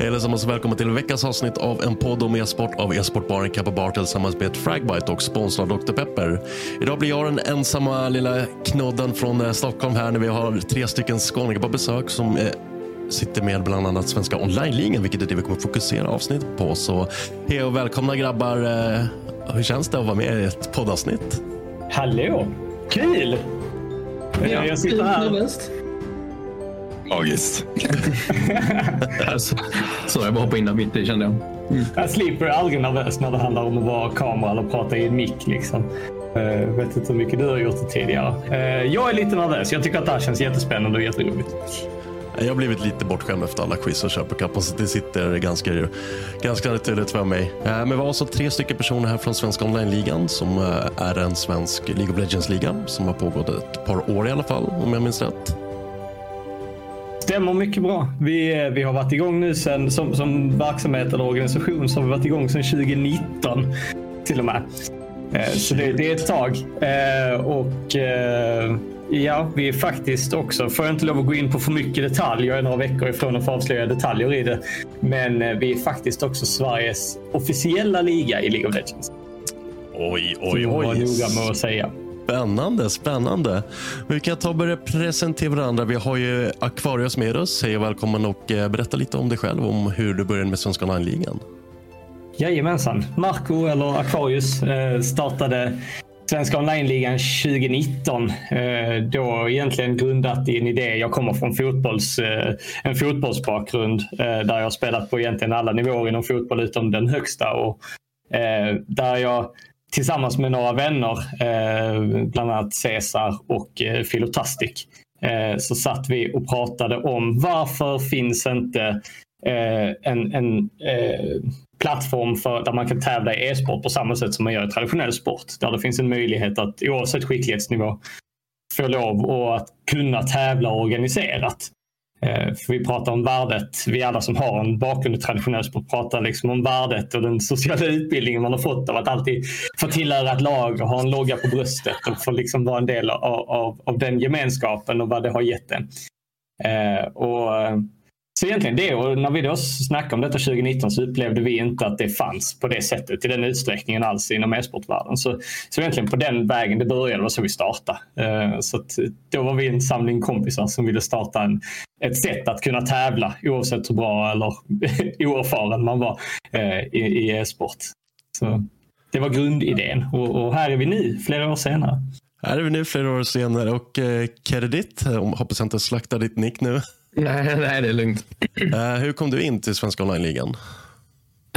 Hej allesammans och välkomna till veckans avsnitt av en podd om e-sport av e-sportbaren Kappa Bar tillsammans med Fragbite och sponsrad Dr. Pepper. Idag blir jag den ensamma lilla knodden från eh, Stockholm här när vi har tre stycken skåningar på besök som eh, sitter med bland annat Svenska online-ligan, vilket är det vi kommer fokusera avsnitt på. Så hej och välkomna grabbar. Eh, Hur känns det att vara med i ett poddavsnitt? Hallå! Kul! Ja, jag sitter här. Magiskt. Alltså, så jag bara hoppade in där mitt i kände jag. Jag slipper aldrig nervös när det handlar om att vara kamera eller prata i en mick. Liksom. Jag vet inte hur mycket du har gjort det tidigare. Eh, Jag är lite nervös. Jag tycker att det här känns jättespännande och jätteroligt. Jag har blivit lite bortskämd efter alla quiz och köpekappan så det sitter ganska, ganska naturligt för mig. Eh, Men vi var alltså tre stycken personer här från Svenska online-ligan som eh, är en svensk League of Legends-liga som har pågått ett par år i alla fall om jag minns rätt. Stämmer mycket bra. Vi, eh, vi har varit igång nu sen, som, som verksamhet eller organisation så har vi varit igång sedan 2019 till och med. Eh, Så det, det är ett tag. Eh, Och ja, vi är faktiskt också, får jag inte lov att gå in på för mycket detalj, jag är några veckor ifrån att få avslöja detaljer i det. Men vi är faktiskt också Sveriges officiella liga i League of Legends. Oj, Så oj, jag var oj. noga med att säga. Spännande, spännande. Vi kan ta och börja presentera varandra. Vi har ju Aquarius med oss. Hej och välkommen och eh, berätta lite om dig själv, om hur du började med Svenska online-ligan. Jajamensan. Marco, eller Aquarius, eh, startade Svenska online-ligan 2019. Eh, då egentligen grundat i en idé. Jag kommer från fotbolls, en fotbollsbakgrund där jag har spelat på egentligen alla nivåer inom fotboll utom den högsta. Och där jag tillsammans med några vänner, eh, bland annat Cesar och eh, Filotastic, eh, så satt vi och pratade om varför finns inte eh, en, en eh, plattform för, där man kan tävla i e-sport på samma sätt som man gör i traditionell sport. Där det finns en möjlighet att oavsett skicklighetsnivå få lov och att kunna tävla organiserat. Eh, för vi pratar om värdet, vi alla som har en bakgrund i traditionell sport pratar liksom om värdet och den sociala utbildningen man har fått av att alltid få tillhöra ett lag och ha en logga på bröstet och få liksom vara en del av, av, av den gemenskapen och vad det har gett en. Eh, och, så egentligen det, och när vi då snackade om detta 2019 så upplevde vi inte att det fanns på det sättet i den utsträckningen alls inom e-sportvärlden. Så, så egentligen på den vägen det började, var så vi startade. Eh, så att, eh, då var vi en samling kompisar som ville starta en, ett sätt att kunna tävla oavsett hur bra eller oerfaren man var eh, i, i e-sport. Så det var grundidén och, och här är vi nu, flera år senare. Här är vi nu flera år senare och eh, Kredit, hoppas jag inte slaktar ditt nick nu. Nej, nej, det är lugnt. Eh, hur kom du in till Svenska online-ligan?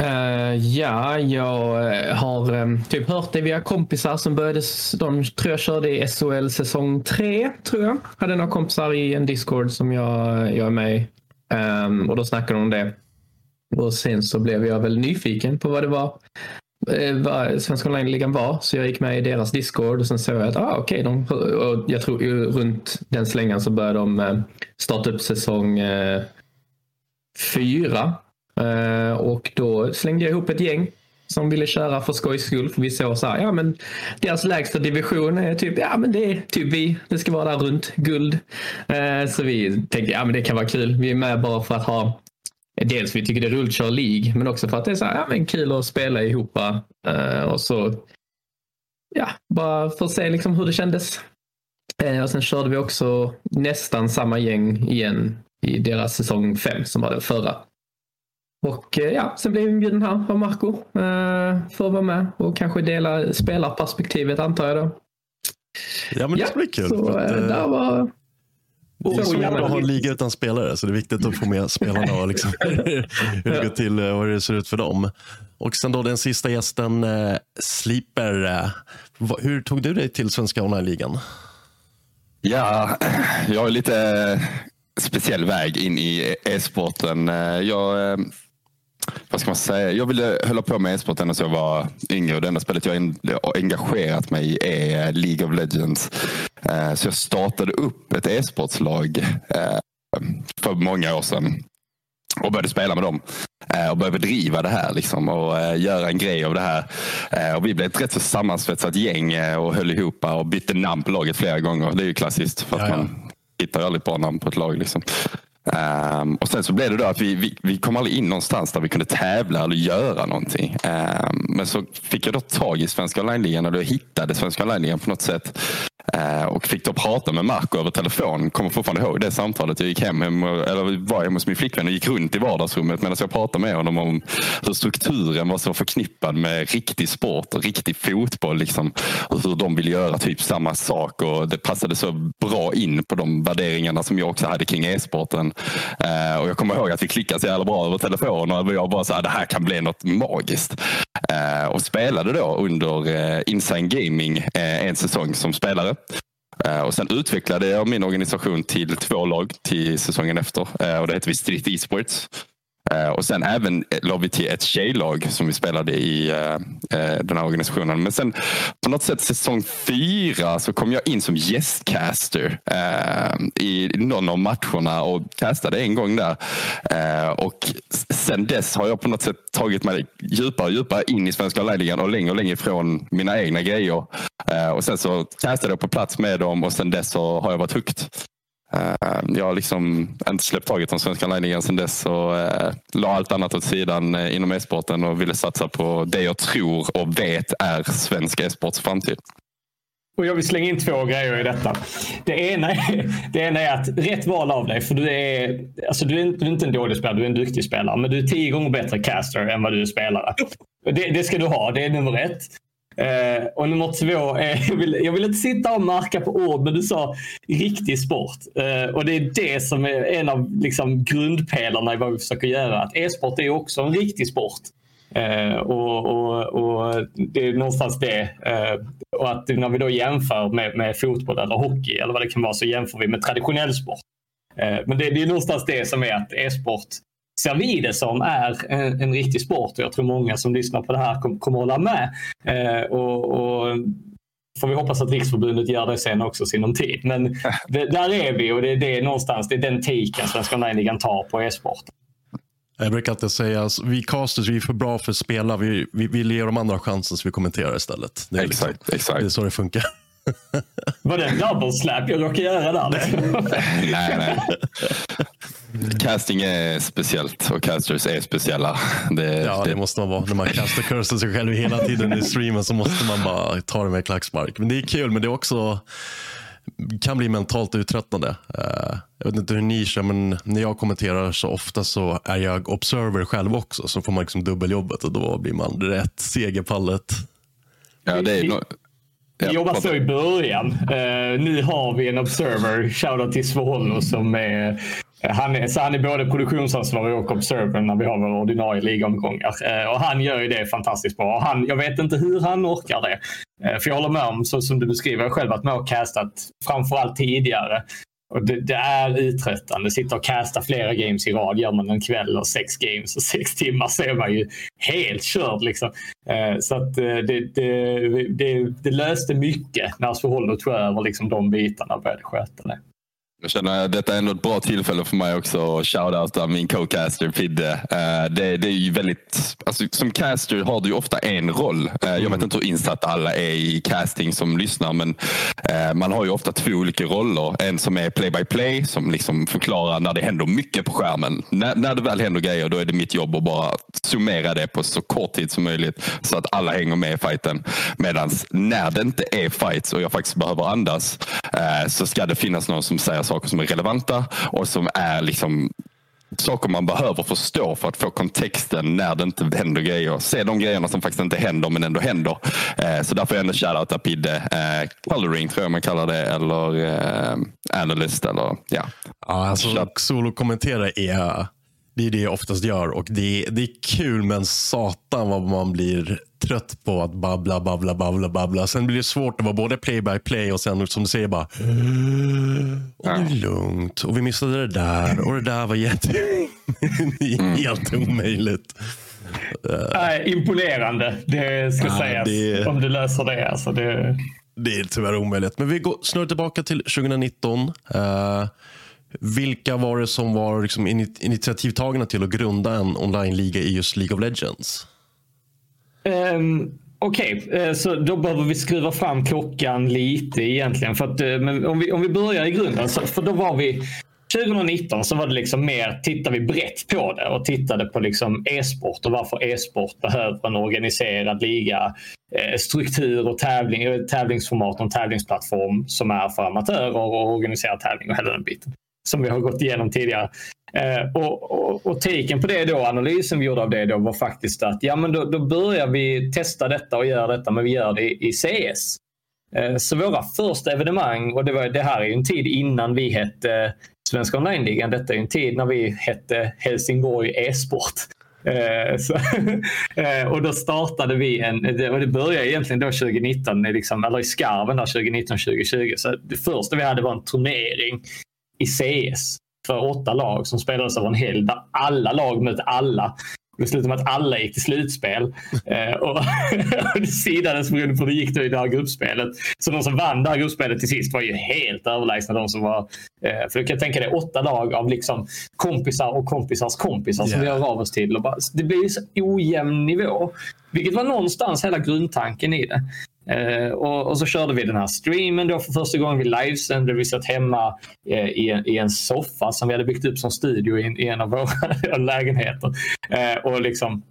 Uh, ja, jag uh, har um, typ hört det via kompisar som började, de tror jag körde i SHL säsong 3, tror jag. Hade några kompisar i en Discord som jag, jag är med i. Um, och då snackade de om det. Och sen så blev jag väl nyfiken på vad det var uh, Eh, vad Svenska online-ligan var. Så jag gick med i deras Discord och sen såg jag att ah, okay, de, och jag tror runt den slängan så började de eh, starta upp säsong eh, fyra Eh, och då slängde jag ihop ett gäng som ville köra för skojs skull. För vi såg så här, ja men deras lägsta division är typ, ja men det är typ vi. Det ska vara där runt guld. Eh, så vi tänkte, ja men det kan vara kul. Vi är med bara för att ha Dels vi tycker det är roligt att League, men också för att det är så här, ja, men kul att spela ihop. Uh, och så, ja, bara för att se liksom hur det kändes. och sen körde vi också nästan samma gäng igen i deras säsong 5 som var den förra. Och eh, ja, sen blev jag inbjuden här av Marco för att vara med och kanske dela spelarperspektivet antar jag då. Ja, men det ska bli kul. Så, att, där var... Det är svårt att ha en liga utan spelare, så det är viktigt att få med spelarna och liksom, hur det går till och hur det ser ut för dem. Och sen då den sista gästen, eh, Sleeper. Eh, hur tog du dig till Svenska online-ligan? Ja, jag har lite speciell väg in i e-sporten. Jag vad ska man säga? Jag ville hålla på med e-sport ända jag var yngre och det enda spelet jag engagerat mig i är League of Legends. Eh, så jag startade upp ett e-sportslag eh, för många år sedan och började spela med dem eh, och började bedriva det här liksom, och göra en grej av det här. Och vi blev ett rätt så sammansvetsat gäng och höll ihop och bytte namn på laget flera gånger. Det är ju klassiskt för att man hittar aldrig bra namn på ett lag. Liksom. Um, och sen så blev det då att vi, vi, vi kom aldrig in någonstans där vi kunde tävla eller göra någonting. Um, men så fick jag då tag i Svenska online-ligan och då hittade Svenska online-ligan på något sätt. Uh, och fick då prata med Marco över telefon. Kommer fortfarande ihåg det samtalet. Jag gick hem, hem eller var hemma hos min flickvän och gick runt i vardagsrummet medan jag pratade med honom om hur strukturen var så förknippad med riktig sport och riktig fotboll. Liksom, och hur de vill göra typ samma sak och det passade så bra in på de värderingarna som jag också hade kring e-sporten. Eh, och jag kommer ihåg att vi klickade så jävla bra över telefon och jag bara sa det här kan bli något magiskt. Eh, och spelade då under eh, Insane Gaming eh, en säsong som spelare. Eh, och sen utvecklade jag min organisation till två lag till säsongen efter eh, och det heter vi Street Esports. Eh, och sen även eh, la vi till ett tjejlag som vi spelade i eh, den här organisationen. Men sen på något sätt säsong fyra så kom jag in som gästcaster i någon av matcherna och castade en gång där. Och sen dess har jag på något sätt tagit mig djupare och djupare in i svenska ligan och längre och längre ifrån mina egna grejer. och sen så castade jag på plats med dem och sen dess så har jag varit hooked. Eh, jag har liksom inte släppt taget om svenska ligan sedan dess och eh, la allt annat åt sidan eh, inom e-sporten och ville satsa på det jag tror och vet är svensk e-sports framtid. Och jag vill slänga in två grejer i detta. Det ena, är, det ena är att rätt val av dig. För du är, alltså du är, du är inte en dålig spelare, du är en duktig spelare. Men du är tio gånger bättre caster än vad du är spelare. Det, det ska du ha, det är nummer ett. Eh, och nummer två, är, jag, vill, eh, jag vill inte sitta och marka på ord, men du sa riktig sport. Eh, och det är det som är en av liksom, grundpelarna i vad vi försöker göra. Att e-sport är också en riktig sport. Eh, och, och, och, Det är någonstans det. Eh, och att när vi då jämför med, med, fotboll eller hockey eller vad det kan vara så jämför vi med traditionell sport. Eh, men det, det är någonstans det som är att e-sport ser vi det som är en, en riktig sport och jag tror många som lyssnar på det här kommer, kommer hålla med. Eh, och, och får vi hoppas att Riksförbundet gör det sen också sinom tid. Men det, där är vi och det är det någonstans, det är den tiken Svenska online tar på e-sport. Jag brukar alltid säga att vi casters vi är för bra för att spela. Vi, vi vill ge de andra chansen så vi kommenterar istället. Det är, exakt, liksom, exakt. Det är så det funkar. Var det en double slap jag råkade göra där? nej, nej. Casting är speciellt och casters är speciella. Det, ja, det, det måste man vara. När man kastar cursor sig själv hela tiden i streamen så måste man bara ta det med klackspark. Men det är kul, men det är också kan bli mentalt uttröttande. Uh, jag vet inte hur ni kör, men när jag kommenterar så ofta så är jag observer själv också. Så får man liksom dubbeljobbet och då blir man rätt seg i pallet. Ja, det är no vi jobbade så i början. Uh, nu har vi en observer, shoutout till Svolo, som är han är, så han är både produktionsansvarig och observer när vi har våra ordinarie ligaomgångar. Eh, och han gör ju det fantastiskt bra. Och han, jag vet inte hur han orkar det. Eh, för jag håller med om, så som du beskriver, jag har själv att man har castat framförallt tidigare. Och det, det, är uttröttande. Sitta och casta flera games i rad. Gör man en kväll och sex games och sex timmar så är man ju helt körd. Liksom. Eh, så att eh, det, det, det, det löste mycket när Sverholder tog över liksom, de bitarna och började sköta det. Jag känner att detta är ändå ett bra tillfälle för mig också att shoutouta min co-caster Fidde. Uh, det, det, är ju väldigt, alltså, som caster har du ju ofta en roll. Uh, jag vet mm. inte hur insatt alla är i casting som lyssnar men uh, man har ju ofta två olika roller. En som är play-by-play -play, som liksom förklarar när det händer mycket på skärmen. När, när det väl händer grejer då är det mitt jobb att bara summera det på så kort tid som möjligt så att alla hänger med i fighten. Medan när det inte är fights och jag faktiskt behöver andas så ska det finnas någon som säger saker som är relevanta och som är liksom saker man behöver förstå för att få kontexten när det inte händer grejer. Se de grejerna som faktiskt inte händer men ändå händer. Eh, så därför är jag ändå shoutout Pidde. Eh, coloring tror jag man kallar det eller eh, analyst. Eller, ja. Ja, alltså, solo-kommentera är det är det jag oftast gör och det, det är kul men satan vad man blir trött på att babbla, babbla, babbla, babbla. Sen blir det svårt att vara både play by play och sen som du säger bara och det är lugnt och vi missade det där och det där var jätte... är helt omöjligt. Nej, imponerande, det ska ja, sägas. Det... Om du löser det. Alltså det... det är tyvärr omöjligt. Men vi går snurrar tillbaka till 2019. Uh, vilka var det som var liksom initiativtagarna till att grunda en online-liga i just League of Legends? Um, Okej, okay. Så då behöver vi skruva fram klockan lite egentligen. För att, eh, men om, vi, om vi börjar i grunden, så, för då var vi 2019 så var det liksom mer, tittade vi brett på det och tittade på liksom e-sport och varför e-sport behöver en organiserad liga, eh, struktur och tävling, tävlingsformat och tävlingsplattform som är för amatörer och organiserad tävling och hela den biten som vi har gått igenom tidigare. Eh, och, och, och taken på det då, analysen vi gjorde av det då var faktiskt att ja, men då, då börjar vi testa detta och göra detta, men vi gör det i, i CS. Eh, så våra första evenemang, och det, var, det här är ju en tid innan vi hette eh, Svenska online-ligan. Detta är en tid när vi hette Helsingborg e-sport. Eh, så, eh, och då startade vi en, och det började egentligen då 2019, liksom, eller i skarven 2019-2020. Så det första vi hade var en turnering i CS för åtta lag som spelades över en helg där alla lag mötte alla. Det slutade med att alla gick till slutspel. eh, och, det sidades beroende på hur det gick då i det här gruppspelet. Så de som vann det här gruppspelet till sist var ju helt överlägsna de som var... Eh, för du kan tänka dig åtta lag av liksom kompisar och kompisars kompisar som yeah. vi hör av oss till. Och bara, det blir så ojämn nivå. Vilket var någonstans hela grundtanken i det. Eh, och, och, så körde vi den här streamen då för första gången. Vi livesände. Vi satt hemma eh, i, en, i, en soffa som vi hade byggt upp som studio i, i en av våra lägenheter. Eh, och liksom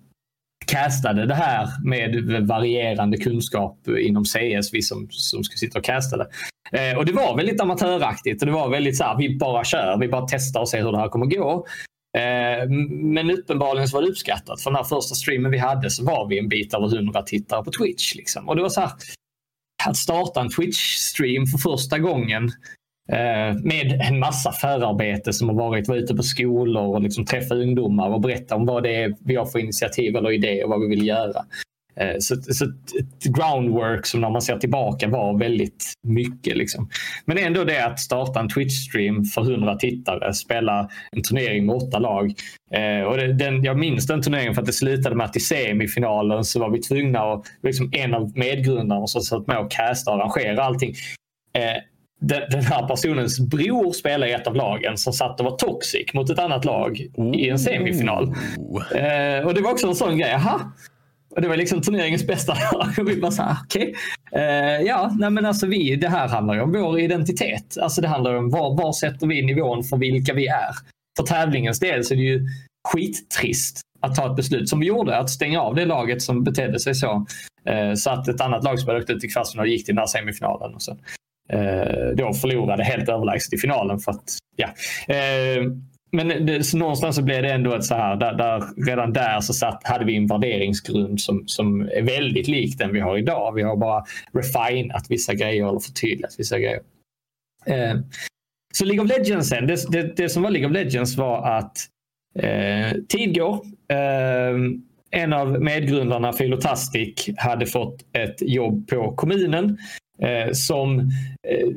castade det här med varierande kunskap inom CS, vi som, som skulle sitta och casta det. Eh, och det var väldigt amatöraktigt och det var väldigt så här, vi bara kör, vi bara testar och ser hur det här kommer gå. Eh, men uppenbarligen så var det uppskattat. För den här första streamen vi hade så var vi en bit över 100 tittare på Twitch. Liksom. Och det var så här, att starta en Twitch-stream för första gången eh, med en massa förarbete som har varit, vara ute på skolor och liksom träffa ungdomar och berätta om vad det är vi har för initiativ eller idéer, och vad vi vill göra. Eh, så, så groundwork som när man ser tillbaka var väldigt mycket. Liksom. Men ändå det att starta en Twitch-stream för 100 tittare, spela en turnering med åtta lag. Eh, och det, den, jag minns den turneringen för att det slutade med att i semifinalen så var vi tvungna att, liksom en av medgrundarna som satt med och casta och arrangera allting. Eh, den, den, här personens bror spelade i ett av lagen som satt och var toxic mot ett annat lag i en semifinal. Eh, och det var också en sån grej. Aha, och det var liksom turneringens bästa dag. Och vi bara så här, okej. Okay. Uh, eh, ja, nej men alltså vi, det här handlar ju om vår identitet. Alltså det handlar om var, var sätter vi nivån för vilka vi är. För tävlingens del så är det ju skittrist att ta ett beslut som vi gjorde, att stänga av det laget som betedde sig så. Uh, så att ett annat lag som hade åkt ut i kvartsfinal gick till den här semifinalen. Och sen, uh, då förlorade helt överlägset i finalen. för att ja eh, men det, någonstans så blev det ändå ett så här, där, där, redan där så satt, hade vi en värderingsgrund som, som är väldigt lik den vi har idag. Vi har bara refinat vissa grejer eller förtydligat vissa grejer. Eh, så League of Legends sen, det, det, det, som var League of Legends var att eh, tid går. Eh, en av medgrundarna, Filotastic, hade fått ett jobb på kommunen som eh,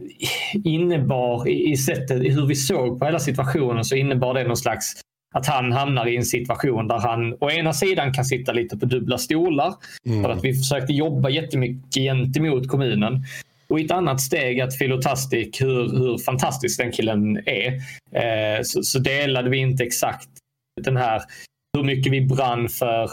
innebar i, sättet hur vi såg på hela situationen så innebar det någon slags att han hamnar i en situation där han å ena sidan kan sitta lite på dubbla stolar mm. för att vi försökte jobba jättemycket gentemot kommunen. Och i ett annat steg att Filotastic, hur, hur fantastisk den killen är, eh, så, så, delade vi inte exakt den här hur mycket vi brann för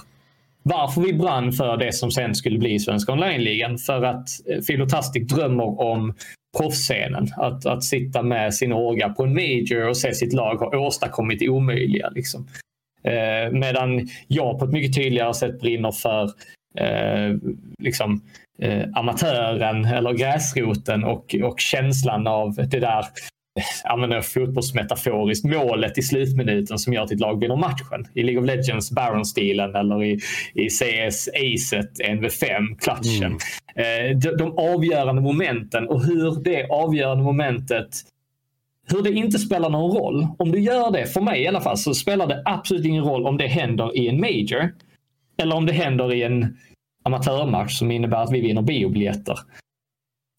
varför vi brann för det som sen skulle bli Svenska online-ligan. För att eh, Filotastic drömmer om proffsscenen. Att, att sitta med sin orga på en major och se sitt lag ha åstadkommit det omöjliga. Liksom. Eh, medan jag på ett mycket tydligare sätt brinner för eh, liksom, eh, amatören eller gräsroten och, och känslan av det där använder fotbollsmetaforiskt, målet i slutminuten som gör att ditt lag vinner matchen. I League of Legends Baron-stilen eller i, i CS Acet NV5, klatschen. Mm. Eh, de, de avgörande momenten och hur det avgörande momentet hur det inte spelar någon roll. Om du gör det, för mig i alla fall, så spelar det absolut ingen roll om det händer i en major eller om det händer i en amatörmatch som innebär att vi vinner biobiljetter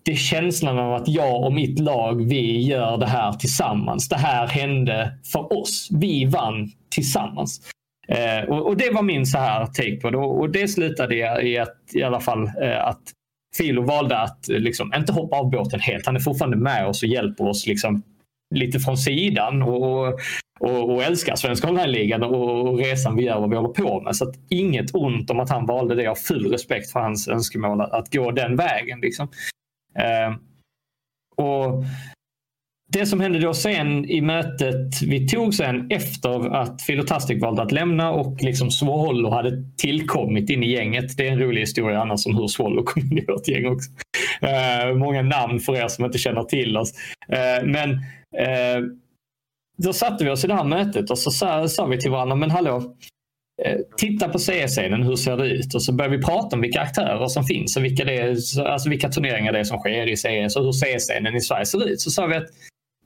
det är känslan av att jag och mitt lag, vi gör det här tillsammans. Det här hände för oss. Vi vann tillsammans. Eh, och, och, det var min så här take på det. Och det slutade i, att, i alla fall eh, att Filo valde att eh, liksom, inte hoppa av båten helt. Han är fortfarande med oss och hjälper oss liksom, lite från sidan. Och, och, och älskar Svenska online-ligan och, och resan vi gör och vad vi håller på med. Så att inget ont om att han valde det. Jag har full respekt för hans önskemål att, att gå den vägen. Liksom. Eh, och det som hände då sen i mötet vi tog sen efter att Filotastic valde att lämna och liksom Swallow hade tillkommit in i gänget. Det är en rolig historia annars om hur Swallow kom in i vårt gäng också. Uh, många namn för er som inte känner till oss. Uh, men uh, då satte vi oss i det här mötet och så sa, sa vi till varandra, men hallå, titta på CS-scenen, hur ser det ut? Och så börjar vi prata om vilka aktörer som finns och vilka, det är, alltså vilka turneringar det är som sker i CS och hur CS-scenen i Sverige ser ut. Så sa vi att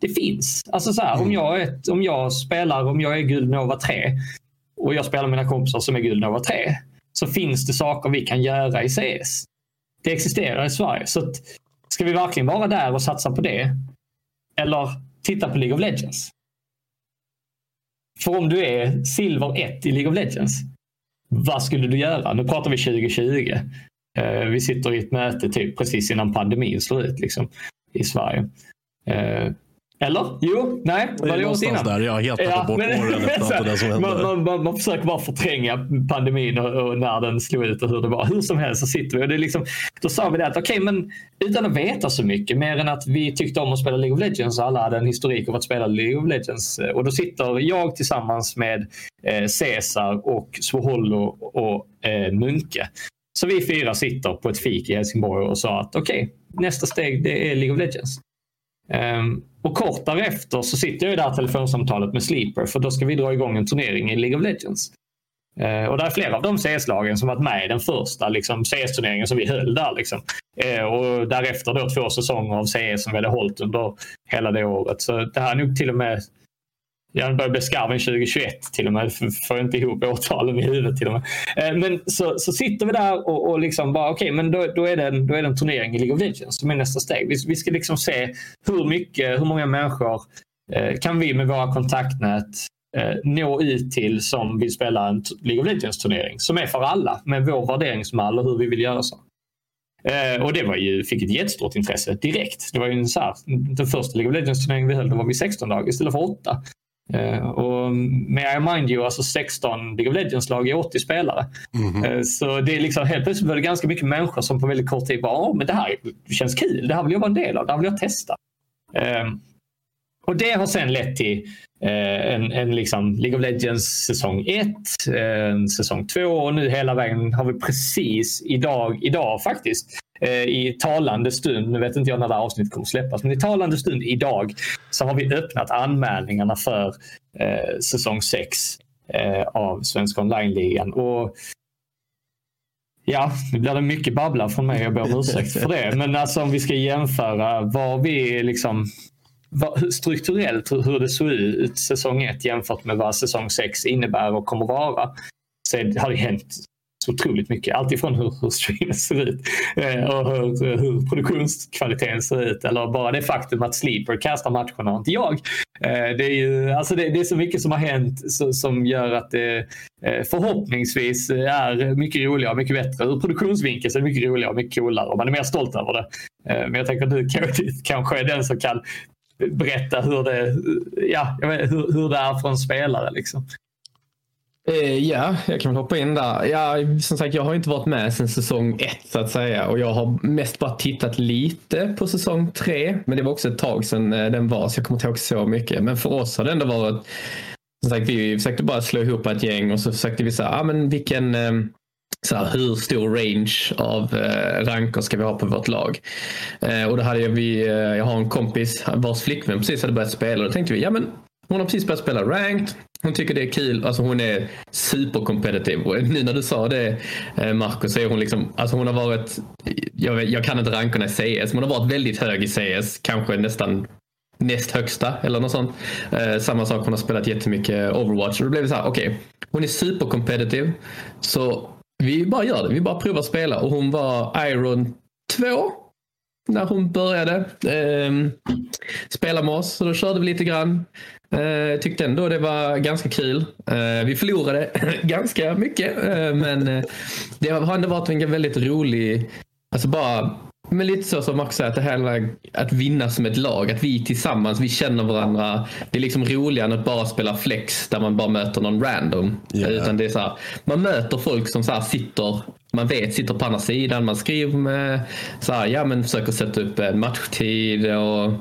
det finns. Alltså så här, om, mm. jag är, om jag spelar, om jag är Guld Nova 3 och jag spelar med mina kompisar som är Guld Nova 3 så finns det saker vi kan göra i CS. Det existerar i Sverige. Så att, ska vi verkligen vara där och satsa på det? Eller titta på League of Legends? För om du är silver 1 i League of Legends, vad skulle du göra? Nu pratar vi 2020. Eh, vi sitter i ett möte typ precis innan pandemin slår ut liksom, i Sverige. Eh, Eh, eller? Jo, nej. Var det året innan? Där. Jag helt ja, bort åren efter det som hände. Man, man, man, man, försöker bara förtränga pandemin och, och, när den slog ut och hur det var. Hur som helst så sitter vi och det är liksom, då sa vi det att okej, okay, men utan att veta så mycket mer än att vi tyckte om att spela League of Legends och alla hade en historik av att spela League of Legends. Och då sitter jag tillsammans med eh, Cesar och Svoholo och eh, Munke. Så vi fyra sitter på ett fik i Helsingborg och sa att okej, okay, nästa steg det är League of Legends. Um, och kort därefter så sitter jag i det här telefonsamtalet med Sleeper för då ska vi dra igång en turnering i League of Legends. Eh, och det är flera av de CS-lagen som varit med i den första liksom, CS-turneringen som vi höll där. Liksom. Eh, och därefter då två säsonger av CS som vi hade hållit under hela det året. Så det här är nog till och med jag börjar bli skarven 2021 till och med. Får inte ihop årtalen i huvudet till och med. Eh, men så, så sitter vi där och, och liksom bara okej, okay, men då, då, är det en, då är det en turnering i League of Legends som är nästa steg. Vi, vi ska liksom se hur mycket, hur många människor eh, kan vi med våra kontaktnät eh, nå ut till som vill spela en League of Legends turnering som är för alla med vår värderingsmall och hur vi vill göra så. Eh, och det var ju, fick ett jättestort intresse direkt. Det var ju en så här, den första League of Legends turneringen vi höll, då var vi 16 dagar istället för 8. Uh, och med I mind you, alltså 16 League of Legends-lag är 80 spelare. Mm uh, så det är liksom helt plötsligt var det ganska mycket människor som på väldigt kort tid bara, men det här känns kul, det här vill jag vara en del av, det här vill jag testa. Uh, och det har sen lett till en, en liksom League of Legends säsong 1, säsong 2 och nu hela vägen har vi precis idag, idag faktiskt, Eh, Eh, i talande stund, nu vet inte jag när det här avsnittet kommer släppas, men i talande stund idag så har vi öppnat anmälningarna för eh, säsong 6 eh, av Svenska online-ligan. Och Ja, nu blir det mycket babbla från mig. Jag ber om ursäkt för det. Men alltså om vi ska jämföra var vi liksom vad, strukturellt hur, hur det såg ut säsong 1 jämfört med vad säsong 6 innebär och kommer vara så har det hänt så otroligt mycket. Alltifrån hur, hur streamen ser ut eh, och hur, hur produktionskvaliteten ser ut eller bara det faktum att Sleeper kastar matcherna och inte jag. Eh, det, är ju, alltså det, det, är så mycket som har hänt så, som gör att det eh, förhoppningsvis är mycket roligare och mycket bättre. Ur produktionsvinkel så är det mycket roligare och mycket coolare och man är mer stolt över det. Eh, men jag tänker att du kanske är den som kan berätta hur det, ja, hur, hur det är för en spelare. Liksom. Eh, ja, jag kan väl hoppa in där. Ja, som sagt, jag har inte varit med sedan säsong ett så att säga och jag har mest bara tittat lite på säsong tre. Men det var också ett tag sedan eh, den var så jag kommer inte ihåg så mycket. Men för oss har det ändå varit som sagt, vi försökte bara slå ihop ett gäng och så försökte vi säga, ah, men vilken eh, så här, hur stor range av eh, ranker ska vi ha på vårt lag? Eh, och då hade vi, eh, jag har en kompis vars flickvän precis hade börjat spela och då tänkte vi, ja men hon har precis börjat spela ranked. Hon tycker det är kul. Alltså hon är superkompetitiv. Nu när du sa det eh, Marcus, så är hon liksom, alltså hon har varit, jag, vet, jag kan inte rankorna i CS, men hon har varit väldigt hög i CS. Kanske nästan näst högsta eller något sånt. Eh, samma sak, hon har spelat jättemycket Overwatch. Och då blev det så här, okej, okay, hon är superkompetitiv. Så vi bara gör det, vi bara provar spela. Och hon var Iron 2 när hon började eh, spela med oss. Så då körde vi lite grann. Eh, tyckte ändå det var ganska kul. Eh, vi förlorade ganska mycket, eh, men eh, det har ändå varit en väldigt rolig, alltså bara men lite så som Max säger, att det här att vinna som ett lag, att vi tillsammans, vi känner varandra. Det är liksom roligare än att bara spela flex där man bara möter någon random. Yeah. Utan det är så här, man möter folk som så sitter, man vet sitter på andra sidan, man skriver med, så här, ja men försöker sätta upp en matchtid och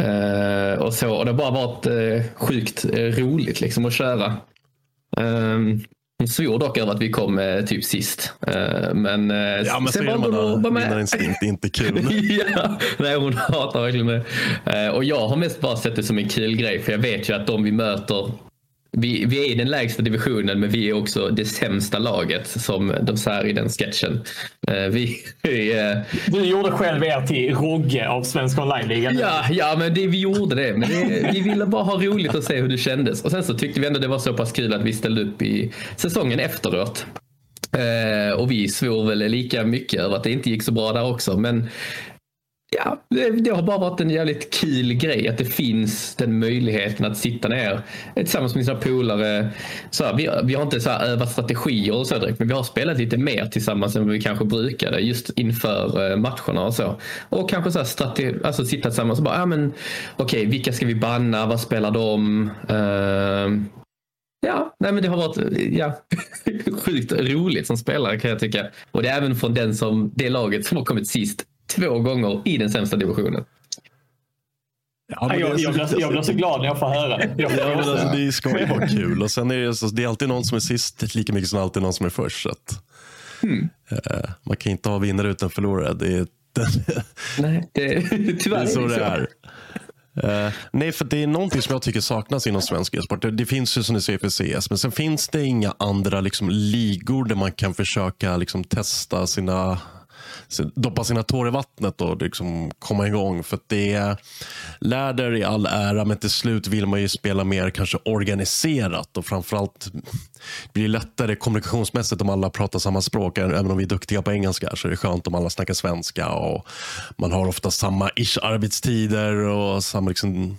Uh, och så. Och det har bara varit uh, sjukt uh, roligt liksom att köra. Um, hon svor dock över att vi kom typ sist. men ja, men sen valde hon vara med. Instinkt, inte kul. ja, nej, hon hatar verkligen det. och jag har mest bara sett det som en kul grej för jag vet ju att de vi möter vi, vi är i den lägsta divisionen men vi är också det sämsta laget som de säger i den sketchen. Uh, vi, vi, uh, du gjorde själv er till Rogge av Svenska online-ligan. Ja, ja men det, vi gjorde det. Men det, vi ville bara ha roligt och se hur det kändes. Och sen så tyckte vi ändå det var så pass kul att vi ställde upp i säsongen efteråt. Uh, och vi svor väl lika mycket över att det inte gick så bra där också. Men ja, det, har bara varit en jävligt kul grej att det finns den möjligheten att sitta ner tillsammans med sina polare. Så här, vi, vi har inte så här övat strategier och så direkt, men vi har spelat lite mer tillsammans än vad vi kanske brukade just inför eh, matcherna och så. Och kanske så här strategi, alltså sitta tillsammans och bara, ja men okej, okay, vilka ska vi banna? Vad spelar de? Uh, Ja, nej men det har varit ja, sjukt roligt som spelare kan jag tycka. Och det är även från den som, det laget som har kommit sist två gånger i den sämsta divisionen. Ja, jag, jag, blir, jag, blir, så glad när jag får höra det. Jag, ja, men alltså, det ska ju vara kul. Och sen är det, så, det är alltid någon som är sist lika mycket som alltid någon som är först. Så att, hmm. uh, man kan inte ha vinnare utan förlorare. Det är, Nej, det, tyvärr det är så det är. Uh, nej, för det är någonting som jag tycker saknas inom svensk e-sport. Det, det, finns ju som du säger för CS, men sen finns det inga andra liksom, ligor där man kan försöka liksom, testa sina doppa sina tår i vattnet och liksom komma igång. För det Läder i all ära, men till slut vill man ju spela mer kanske organiserat och framförallt blir det lättare kommunikationsmässigt om alla pratar samma språk. Även om vi är duktiga på engelska så är det skönt om alla snackar svenska och man har ofta samma ish arbetstider och samma liksom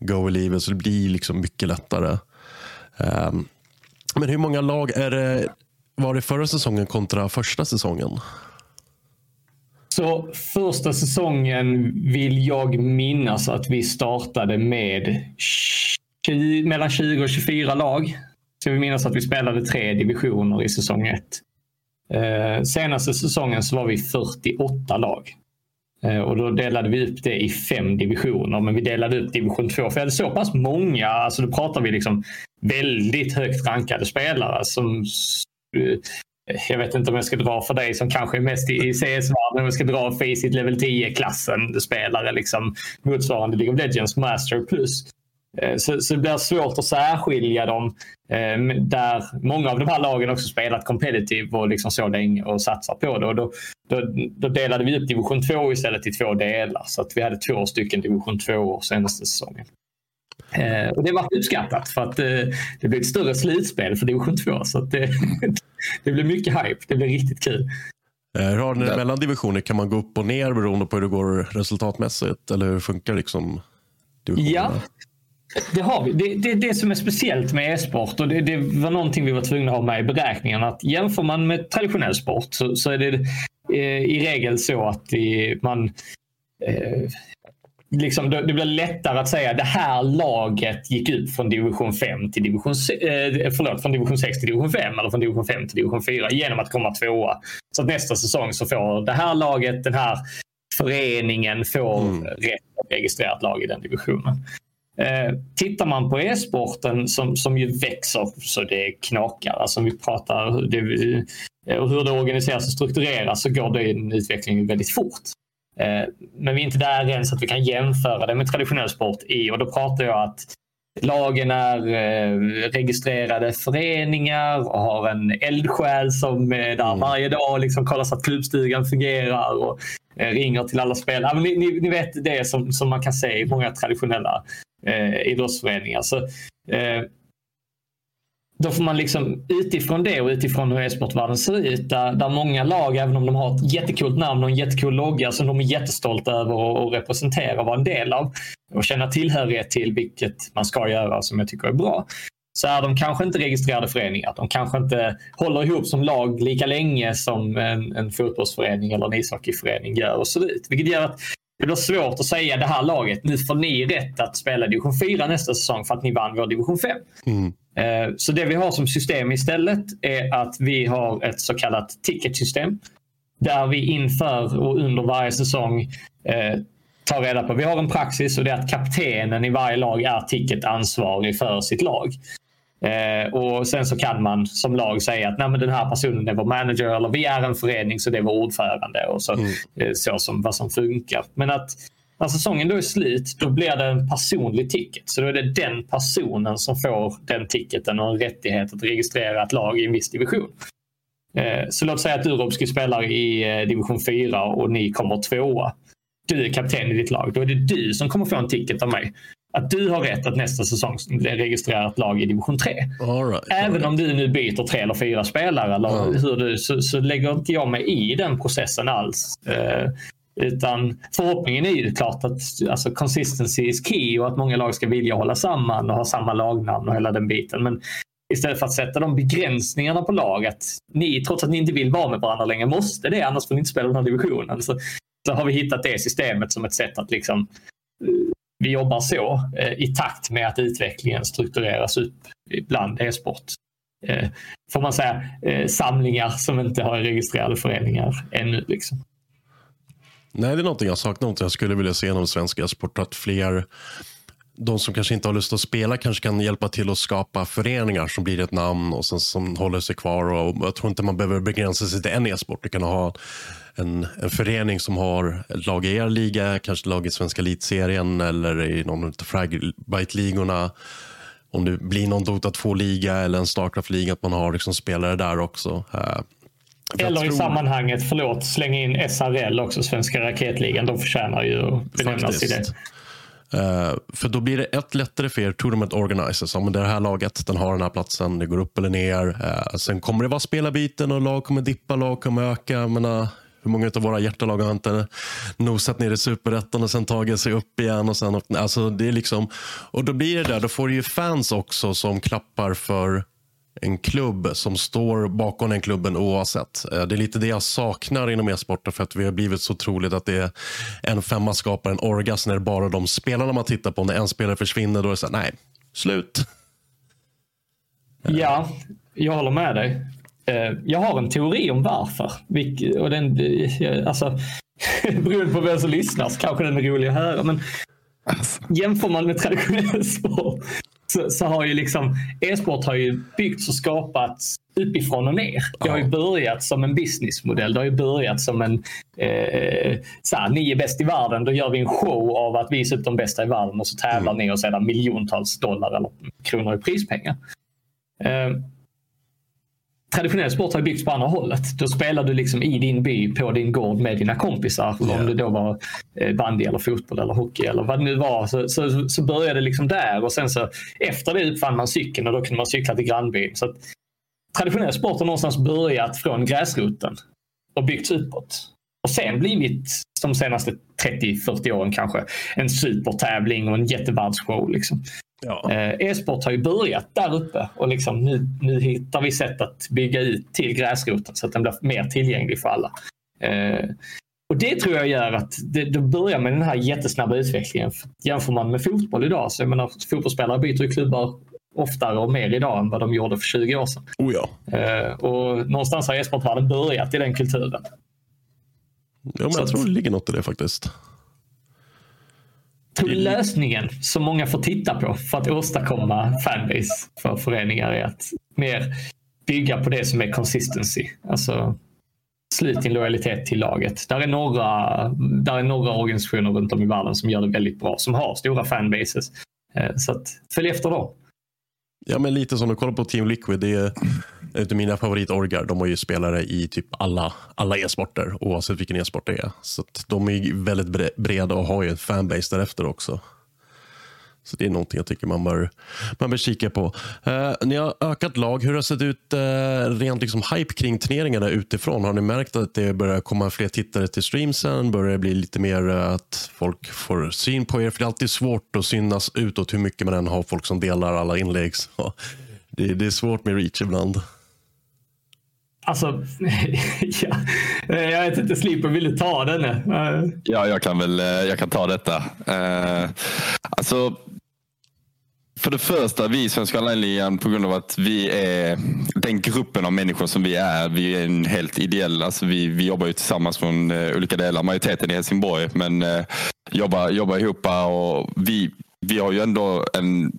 go i livet så det blir liksom mycket lättare. Um, men hur många lag är det, var det förra säsongen kontra första säsongen? Så första säsongen vill jag minnas att vi startade med 20, mellan 20 och 24 lag. Så vi minnas att vi spelade tre divisioner i säsong 1. Eh, senaste säsongen så var vi 48 lag. Eh, och då delade vi upp det i fem divisioner, men vi delade upp division 2 för vi hade så pass många, alltså då pratar vi liksom väldigt högt rankade spelare som jag vet inte om jag ska dra för dig som kanske är mest i CS-världen, om jag ska dra Faceit level 10-klassen spelare, liksom motsvarande League of Legends Master plus. Eh, så, så det blir svårt att särskilja dem. Eh, där många av de här lagen också spelat competitive och liksom så länge och satsar på det. Och då, då, då, delade vi upp division 2 istället i två delar. Så att vi hade två stycken division 2 senaste säsongen. Eh, och det var uppskattat för att eh, det blev ett större slutspel för division 2. Så att det, det blev mycket hype. Det blev riktigt kul. Eh, hur har ni det mellan divisioner? Kan man gå upp och ner beroende på hur det går resultatmässigt? Eller hur funkar liksom Ja, det har vi. Det, det, det som är speciellt med e-sport och det, det, var någonting vi var tvungna att ha med i beräkningen. Att jämför man med traditionell sport så, så är det eh, i regel så att man eh, liksom, det blir lättare att säga att det här laget gick ut från division 5 till division, eh, förlåt, från division 6 till division 5 eller från division 5 till division 4 genom att komma tvåa. Så att nästa säsong så får det här laget, den här föreningen får mm. rätt att registrera ett lag i den divisionen. Eh, tittar man på e-sporten som, som ju växer så det knakar, alltså vi pratar det, och hur det organiseras och struktureras så går den utvecklingen väldigt fort. Eh, men vi är inte där än så att vi kan jämföra det med traditionell sport i och då pratar jag att lagen är eh, registrerade föreningar och har en eldsjäl som är där mm. varje dag liksom kollar så att klubbstugan fungerar och eh, ringer till alla spelare. Ni, ni, ni, vet det som, som man kan se i många traditionella eh, idrottsföreningar. Så, eh, då får man liksom utifrån det och utifrån hur e-sportvärlden ser ut, där, där många lag, även om de har ett jättekult namn och en jättecool logga som de är jättestolta över att representera och vara en del av och känna tillhörighet till, vilket man ska göra som jag tycker är bra, så är de kanske inte registrerade föreningar. De kanske inte håller ihop som lag lika länge som en, en fotbollsförening eller en ishockeyförening gör och ser ut. Vilket gör att det blir svårt att säga det här laget, nu får ni rätt att spela division 4 nästa säsong för att ni vann vår division 5. Mm. Eh, så det vi har som system istället är att vi har ett så kallat ticketsystem. Där vi inför och under varje säsong eh, tar reda på, vi har en praxis och det är att kaptenen i varje lag är ticketansvarig för sitt lag. Eh, och Sen så kan man som lag säga att Nej, men den här personen är vår manager eller vi är en förening så det är vår ordförande och så, mm. eh, så som vad som funkar. Men att när säsongen då är slut då blir det en personlig ticket. Så då är det den personen som får den ticketen och en rättighet att registrera ett lag i en viss division. Eh, så låt säga att Urovski spelar i eh, division 4 och ni kommer tvåa. Du är kapten i ditt lag. Då är det du som kommer få en ticket av mig att du har rätt att nästa säsong registrera ett lag i division 3. Right, Även right. om du nu byter tre eller fyra spelare eller mm. hur du, så, så, lägger inte jag mig i den processen alls. Uh, utan förhoppningen är ju klart att alltså, consistency is key och att många lag ska vilja hålla samman och ha samma lagnamn och hela den biten. Men istället för att sätta de begränsningarna på lag att ni, trots att ni inte vill vara med varandra längre, måste det annars får ni inte spela den här divisionen. Så, så har vi hittat det systemet som ett sätt att liksom vi jobbar så eh, i takt med att utvecklingen struktureras upp bland e-sport. Eh, får man säga eh, samlingar som inte har registrerade föreningar ännu. Liksom. Nej, det är någonting jag saknar. Någonting jag skulle vilja se inom svensk e-sport. Att fler, de som kanske inte har lust att spela kanske kan hjälpa till att skapa föreningar som blir ett namn och sen, som håller sig kvar. Och jag tror inte man behöver begränsa sig till en e-sport. Du kan ha en, en förening som har ett lag i er liga, kanske lag i svenska elitserien eller i någon av Fragbite-ligorna. Om det blir någon Dota 2-liga eller en Starcraft-liga, att man har liksom spelare där också. Uh, eller tror... i sammanhanget, förlåt, slänga in SRL också, Svenska Raketligan. De förtjänar ju att benämnas i det. Uh, för då blir det ett lättare för er tournament organizers. Ja, men det här laget, den har den här platsen, det går upp eller ner. Uh, sen kommer det vara spelarbyten och lag kommer dippa, lag kommer öka. menar, hur många av våra hjärtelag har inte nosat ner i superettan och sen tagit sig upp igen? Och, sen, alltså, det är liksom, och då blir det där, då får du ju fans också som klappar för en klubb som står bakom den klubben oavsett. Eh, det är lite det jag saknar inom e-sporten för att vi har blivit så troligt att det är en femma skapar en orgasm när det bara de spelarna man tittar på. När en spelare försvinner då är det så här, nej, slut. Ja, jag håller med dig. Eh, jag har en teori om varför. Och den, eh, alltså, beroende på vem som lyssnar så kanske den är rolig att höra. Men jämför man med traditionell sport så, så har ju liksom e-sport har ju byggts och skapats uppifrån och ner. Det har ju börjat som en businessmodell. Det har ju börjat som en eh, så här, ni är bäst i världen, då gör vi en show av att visa upp de bästa i världen och så tävlar mm. ni och sedan miljontals dollar eller kronor i prispengar. Eh, traditionell sport har byggts på andra hållet. Då spelar du liksom i din by på din gård med dina kompisar. Yeah. Om det då var eh, bandy eller fotboll eller hockey eller vad det nu var. Så, så, så började det liksom där och sen så efter det uppfann man cykeln och då kunde man cykla till grannbyn. Så att, traditionell sport har någonstans börjat från gräsroten och byggts uppåt. Och sen blivit, de senaste 30-40 åren kanske, en supertävling och en jättevärldsshow. Liksom. Ja. Eh, e-sport har ju börjat där uppe och liksom nu, nu hittar vi sätt att bygga ut till gräsroten så att den blir mer tillgänglig för alla. Eh, och Det tror jag gör att det, det börjar med den här jättesnabba utvecklingen. Jämför man med fotboll idag så jag menar, fotbollsspelare byter ju klubbar oftare och mer idag än vad de gjorde för 20 år sedan. Oh ja. Eh, och någonstans har e-sportvärlden börjat i den kulturen. Ja, men jag tror det ligger något i det faktiskt. Tror lösningen som många får titta på för att åstadkomma fanbase för föreningar är att mer bygga på det som är consistency. Alltså slut din lojalitet till laget. Där är, några, där är några organisationer runt om i världen som gör det väldigt bra, som har stora fanbases. Eh, så att, följ efter dem. Ja, men lite som du kollar på Team Liquid. Det är inte mina favoritorgar. De har ju spelare i typ alla, alla e-sporter oavsett vilken e-sport det är. Så de är väldigt breda och har ju en fanbase därefter också. Så det är någonting jag tycker man bör, man bör kika på. Eh, ni har ökat lag. Hur har det sett ut eh, rent liksom hype kring turneringarna utifrån? Har ni märkt att det börjar komma fler tittare till streamsen? Börjar det bli lite mer eh, att folk får syn på er? För det är alltid svårt att synas utåt hur mycket man än har folk som delar alla inlägg. Så det, det är svårt med reach ibland. Alltså, ja, jag vet inte, Slipper vill du ta den? Ja, jag kan väl jag kan ta detta. Alltså, för det första, vi i Svenska online på grund av att vi är den gruppen av människor som vi är. Vi är en helt ideell, alltså vi, vi jobbar ju tillsammans från eh, olika delar. Majoriteten i Helsingborg, men eh, jobbar, jobbar ihop och vi, vi har ju ändå en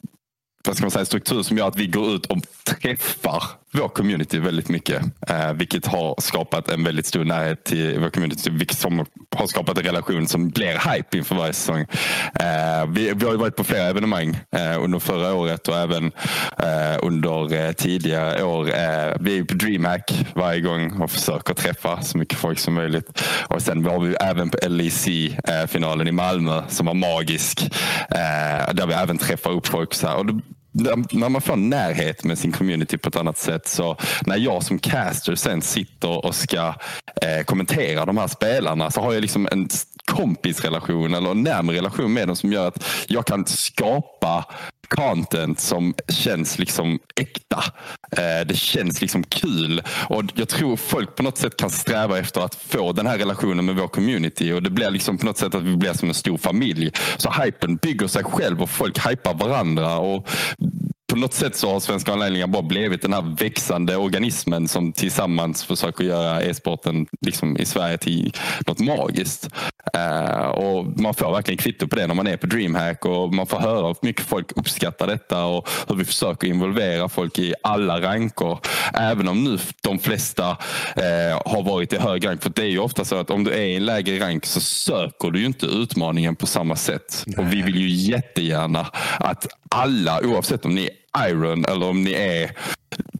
vad ska man säga, struktur som gör att vi går ut och träffar vår community väldigt mycket. Eh, vilket har skapat en väldigt stor närhet till vår community. Vilket som har skapat en relation som blir hype inför varje säsong. Eh, vi, vi har varit på flera evenemang eh, under förra året och även eh, under eh, tidigare år. Eh, vi är på DreamHack varje gång och försöker träffa så mycket folk som möjligt. Och sen har vi även på LEC-finalen eh, i Malmö som var magisk. Eh, där vi även träffar upp folk. Så här. Och när man får närhet med sin community på ett annat sätt. Så när jag som caster sen sitter och ska eh, kommentera de här spelarna så har jag liksom en kompisrelation eller en närmare relation med dem som gör att jag kan skapa content som känns liksom äkta. Eh, det känns liksom kul och jag tror folk på något sätt kan sträva efter att få den här relationen med vår community och det blir liksom på något sätt att vi blir som en stor familj. Så hypen bygger sig själv och folk hypar varandra och på något sätt så har Svenska online bara blivit den här växande organismen som tillsammans försöker göra e-sporten liksom i Sverige till något magiskt. Uh, och Man får verkligen kvitto på det när man är på DreamHack och man får höra hur mycket folk uppskattar detta och hur vi försöker involvera folk i alla ranker. Även om nu de flesta uh, har varit i hög rank. För det är ju ofta så att om du är i en lägre rank så söker du ju inte utmaningen på samma sätt. Nej. Och vi vill ju jättegärna att alla, oavsett om ni är Iron eller om ni är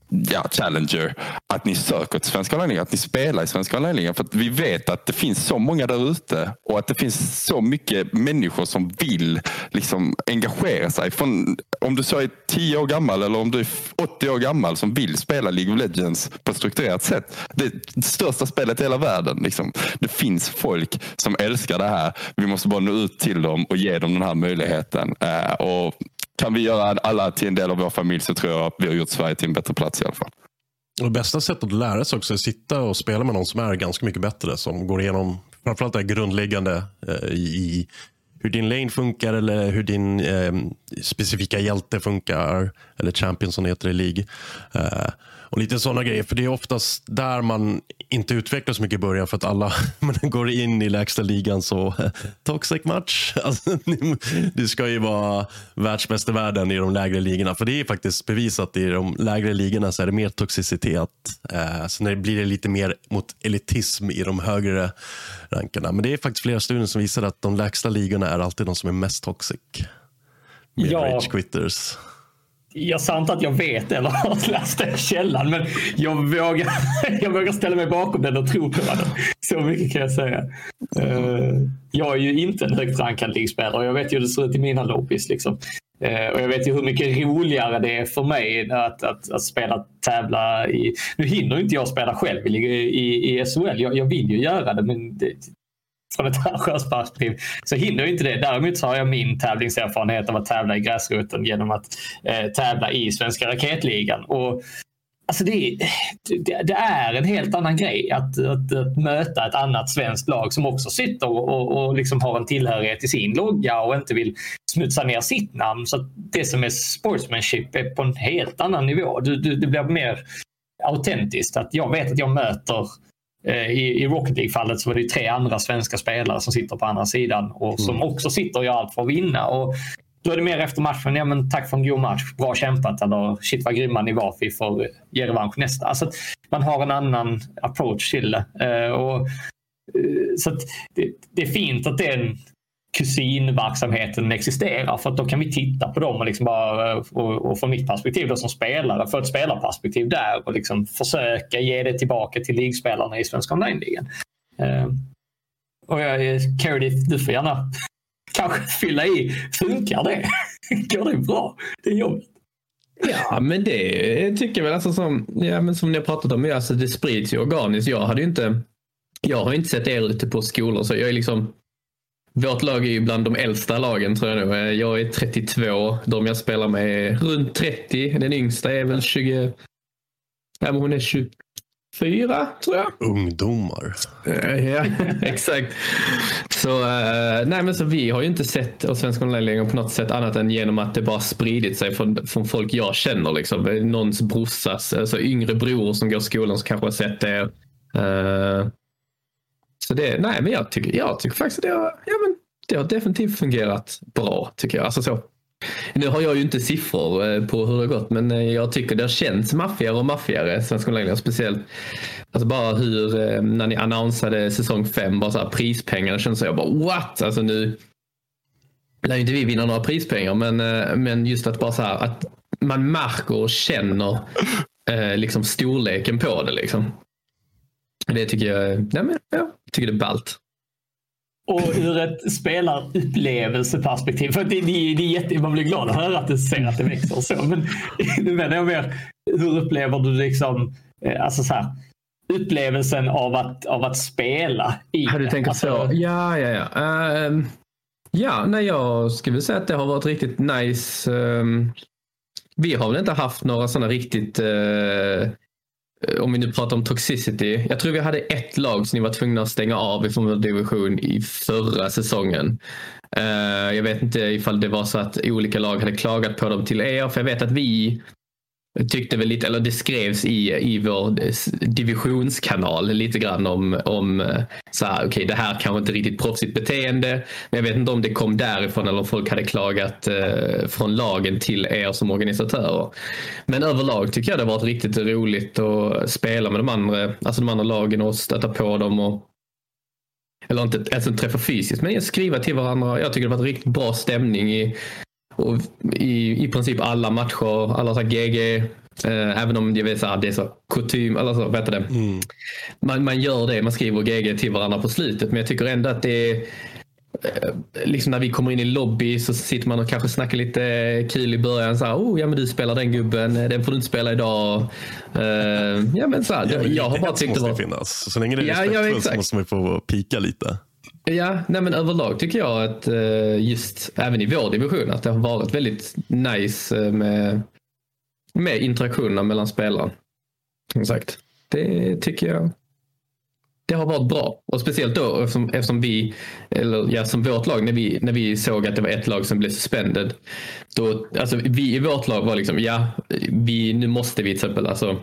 ja, Challenger, att ni söker till Svenska online att ni spelar i Svenska online För att vi vet att det finns så många där ute och att det finns så mycket människor som vill liksom engagera sig. Från, om du så är 10 år gammal eller om du är 80 år gammal som vill spela League of Legends på ett strukturerat sätt. Det är det största spelet i hela världen. Liksom. Det finns folk som älskar det här. Vi måste bara nå ut till dem och ge dem den här möjligheten. Uh, och kan vi göra alla till en del av vår familj så tror jag att vi har gjort Sverige till en bättre plats i alla fall. Och bästa sättet att lära sig också är att sitta och spela med någon som är ganska mycket bättre. Som går igenom framförallt det grundläggande eh, i hur din lane funkar eller hur din eh, specifika hjälte funkar. Eller champion som det heter i League. Eh, och lite sådana grejer. För det är oftast där man inte utvecklas så mycket i början för att alla går in i lägsta ligan så toxic match. Alltså, du ska ju vara världsbäst i världen i de lägre ligorna. För det är faktiskt bevisat i de lägre ligorna så är det mer toxicitet. Eh, sen det blir det lite mer mot elitism i de högre rankerna. Men det är faktiskt flera studier som visar att de lägsta ligorna är alltid de som är mest toxic. Med Ja. rage quitters. Jag sa inte att jag vet eller har läst den källan, men jag vågar, jag vågar ställa mig bakom den och tro på den. Så mycket kan jag säga. Eh, jag är ju inte en högt rankad ligspelare och jag vet ju hur det ser ut i mina loppis. Liksom. Eh, och jag vet ju hur mycket roligare det är för mig att, att, att spela tävla i... Nu hinner inte jag spela själv i, i, i SHL. Jag, jag vill ju göra det, men det, från ett arrangörsperspektiv så hinner jag inte det. Däremot så har jag min tävlingserfarenhet av att tävla i gräsroten genom att eh, tävla i Svenska raketligan. Och, alltså det, är- det, det är en helt annan grej att, att, att möta ett annat svenskt lag som också sitter och, och, och liksom har en tillhörighet till sin logga och inte vill smutsa ner sitt namn. Så att det som är sportsmanship är på en helt annan nivå. Du, du, det blir mer autentiskt. Att jag vet att jag möter Eh, i, I Rocket League-fallet så var det tre andra svenska spelare som sitter på andra sidan och som också sitter och gör allt för att vinna. Och då är det mer efter matchen, ja men tack för en god match, bra kämpat eller shit vad grymma ni var, vi får ge revansch nästa. Alltså man har en annan approach till det. Eh, och, eh, så att det, det är fint att den kusinverksamheten existerar för att då kan vi titta på dem och, liksom bara, eh, och, och från mitt perspektiv då som spelare, få ett spelarperspektiv där och liksom försöka ge det tillbaka till ligspelarna i Svenska online-ligan. Uh, och jag, Cardiff, du får gärna kanske fylla i. Funkar det? Går det bra? Det är jobbigt. Ja, men det tycker jag väl. Alltså som, ja, men som ni har pratat om, alltså det sprids ju organiskt. Jag hade ju inte, jag har inte sett er ute på skolor, så jag är liksom vårt lag är ju bland de äldsta lagen tror jag nu. Jag är 32. De jag spelar med är runt 30. Den yngsta är väl 20. Ja, hon är 24 tror jag. Ungdomar. Eh, Ja, exakt. Så, eh, nej, men så vi har ju inte sett och Svenska online på något sätt annat än genom att det bara spridit sig från, från folk jag känner. Liksom. Någons brorsas, alltså yngre bror som går i skolan som kanske har sett det. Eh, så det, nej men jag tycker, jag tycker faktiskt att det har, ja, men det har definitivt fungerat bra tycker jag. Alltså så. Nu har jag ju inte siffror eh, på hur det har gått men eh, jag tycker det har känts maffigare och maffigare Svenska online Speciellt alltså bara hur, eh, när ni annonsade säsong 5, bara så här kändes så jag bara what? Alltså nu lär ju inte vi vinna några prispengar men, men just att bara så här att man märker och känner eh, liksom storleken på det liksom. Det tycker jag, nej men, ja, tycker det är ballt. Och ur ett spelarupplevelseperspektiv, för det, det, det är jätte, man blir glad att höra att det ser att det växer så. Men nu menar jag mer, hur upplever du liksom, eh, alltså så här, upplevelsen av att, av att spela i Ja, du tänker alltså, så. Ja, ja, ja. Ehm, ja, nej, jag skulle säga att det har varit riktigt nice. Ehm, vi har väl inte haft några sådana riktigt, eh, Eh, om vi nu pratar om toxicity. Jag tror vi hade ett lag som ni var tvungna att stänga av ifrån vår division i förra säsongen. Eh, jag vet inte ifall det var så att olika lag hade klagat på dem till er, för jag vet att vi tyckte väl lite, eller det skrevs i, i vår divisionskanal lite grann om, om eh, så här, okej det här kanske inte riktigt proffsigt beteende. Men jag vet inte om det kom därifrån eller om folk hade klagat eh, från lagen till er som organisatörer. Men överlag tycker jag det har varit riktigt roligt att spela med de andra, alltså de andra lagen och stöta på dem och eller inte alltså ens träffa fysiskt, men skriva till varandra. Jag tycker det har varit riktigt bra stämning i, och i, i princip alla matcher, alla så GG. Eh, även om jag vet att det är så kutym, eller så, heter det? Man, man gör det, man skriver GG till varandra på slutet. Men jag tycker ändå att det är eh, Liksom när vi kommer in i lobby så sitter man och kanske snackar lite kul i början. Så här, oh, ja men du spelar den gubben, den får du inte spela idag. Eh, ja men så här, Ja, jag, jag har bara tyckt det var... finnas. Så länge det är Ja, ja, respektfullt så exakt. måste man få pika lite. Ja, nej men överlag tycker jag att eh, just även i vår division att det har varit väldigt nice eh, med, med interaktionerna mellan spelarna. Som sagt, det tycker jag det har varit bra. Och speciellt då eftersom, eftersom vi, eller ja, som vårt lag, när vi, när vi såg att det var ett lag som blev suspended. Då, alltså, vi i vårt lag var liksom, ja, vi, nu måste vi till exempel, alltså,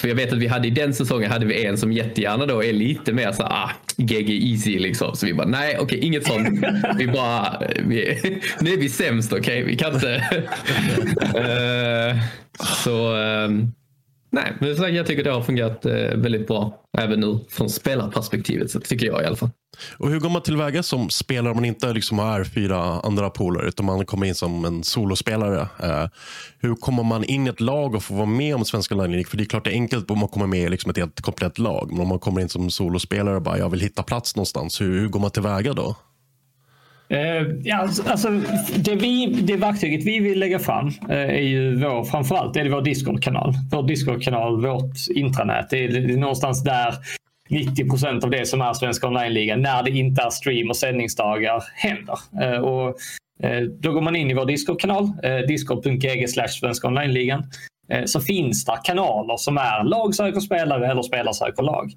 för jag vet att vi hade i den säsongen hade vi en som jättegärna då är lite mer så ah, GG easy liksom. Så vi bara nej okej okay, inget sånt. vi bara, eh, vi, nu är vi sämst okej okay? vi kan inte. uh, så um, nej, men jag tycker det har fungerat eh, väldigt bra. Även nu från spelarperspektivet så tycker jag i alla fall. Och hur går man tillväga som spelare om man inte liksom har fyra andra polare utan man kommer in som en solospelare? Eh, hur kommer man in i ett lag och får vara med om Svenska Line För det är klart det är enkelt om man kommer med i liksom ett helt komplett lag. Men om man kommer in som solospelare och bara jag vill hitta plats någonstans. Hur, hur går man tillväga då? Eh, ja, alltså, alltså, det, vi, det verktyget vi vill lägga fram eh, är ju vår, framförallt är det vår Discord-kanal. Vår Discord-kanal, vårt intranät. Det är, det är någonstans där 90 procent av det som är Svenska online-ligan när det inte är stream och sändningsdagar händer. Eh, och, då går man in i vår Discord-kanal, discord.gg svenska online-ligan. Så finns det kanaler som är lag söker spelare eller spelare söker lag.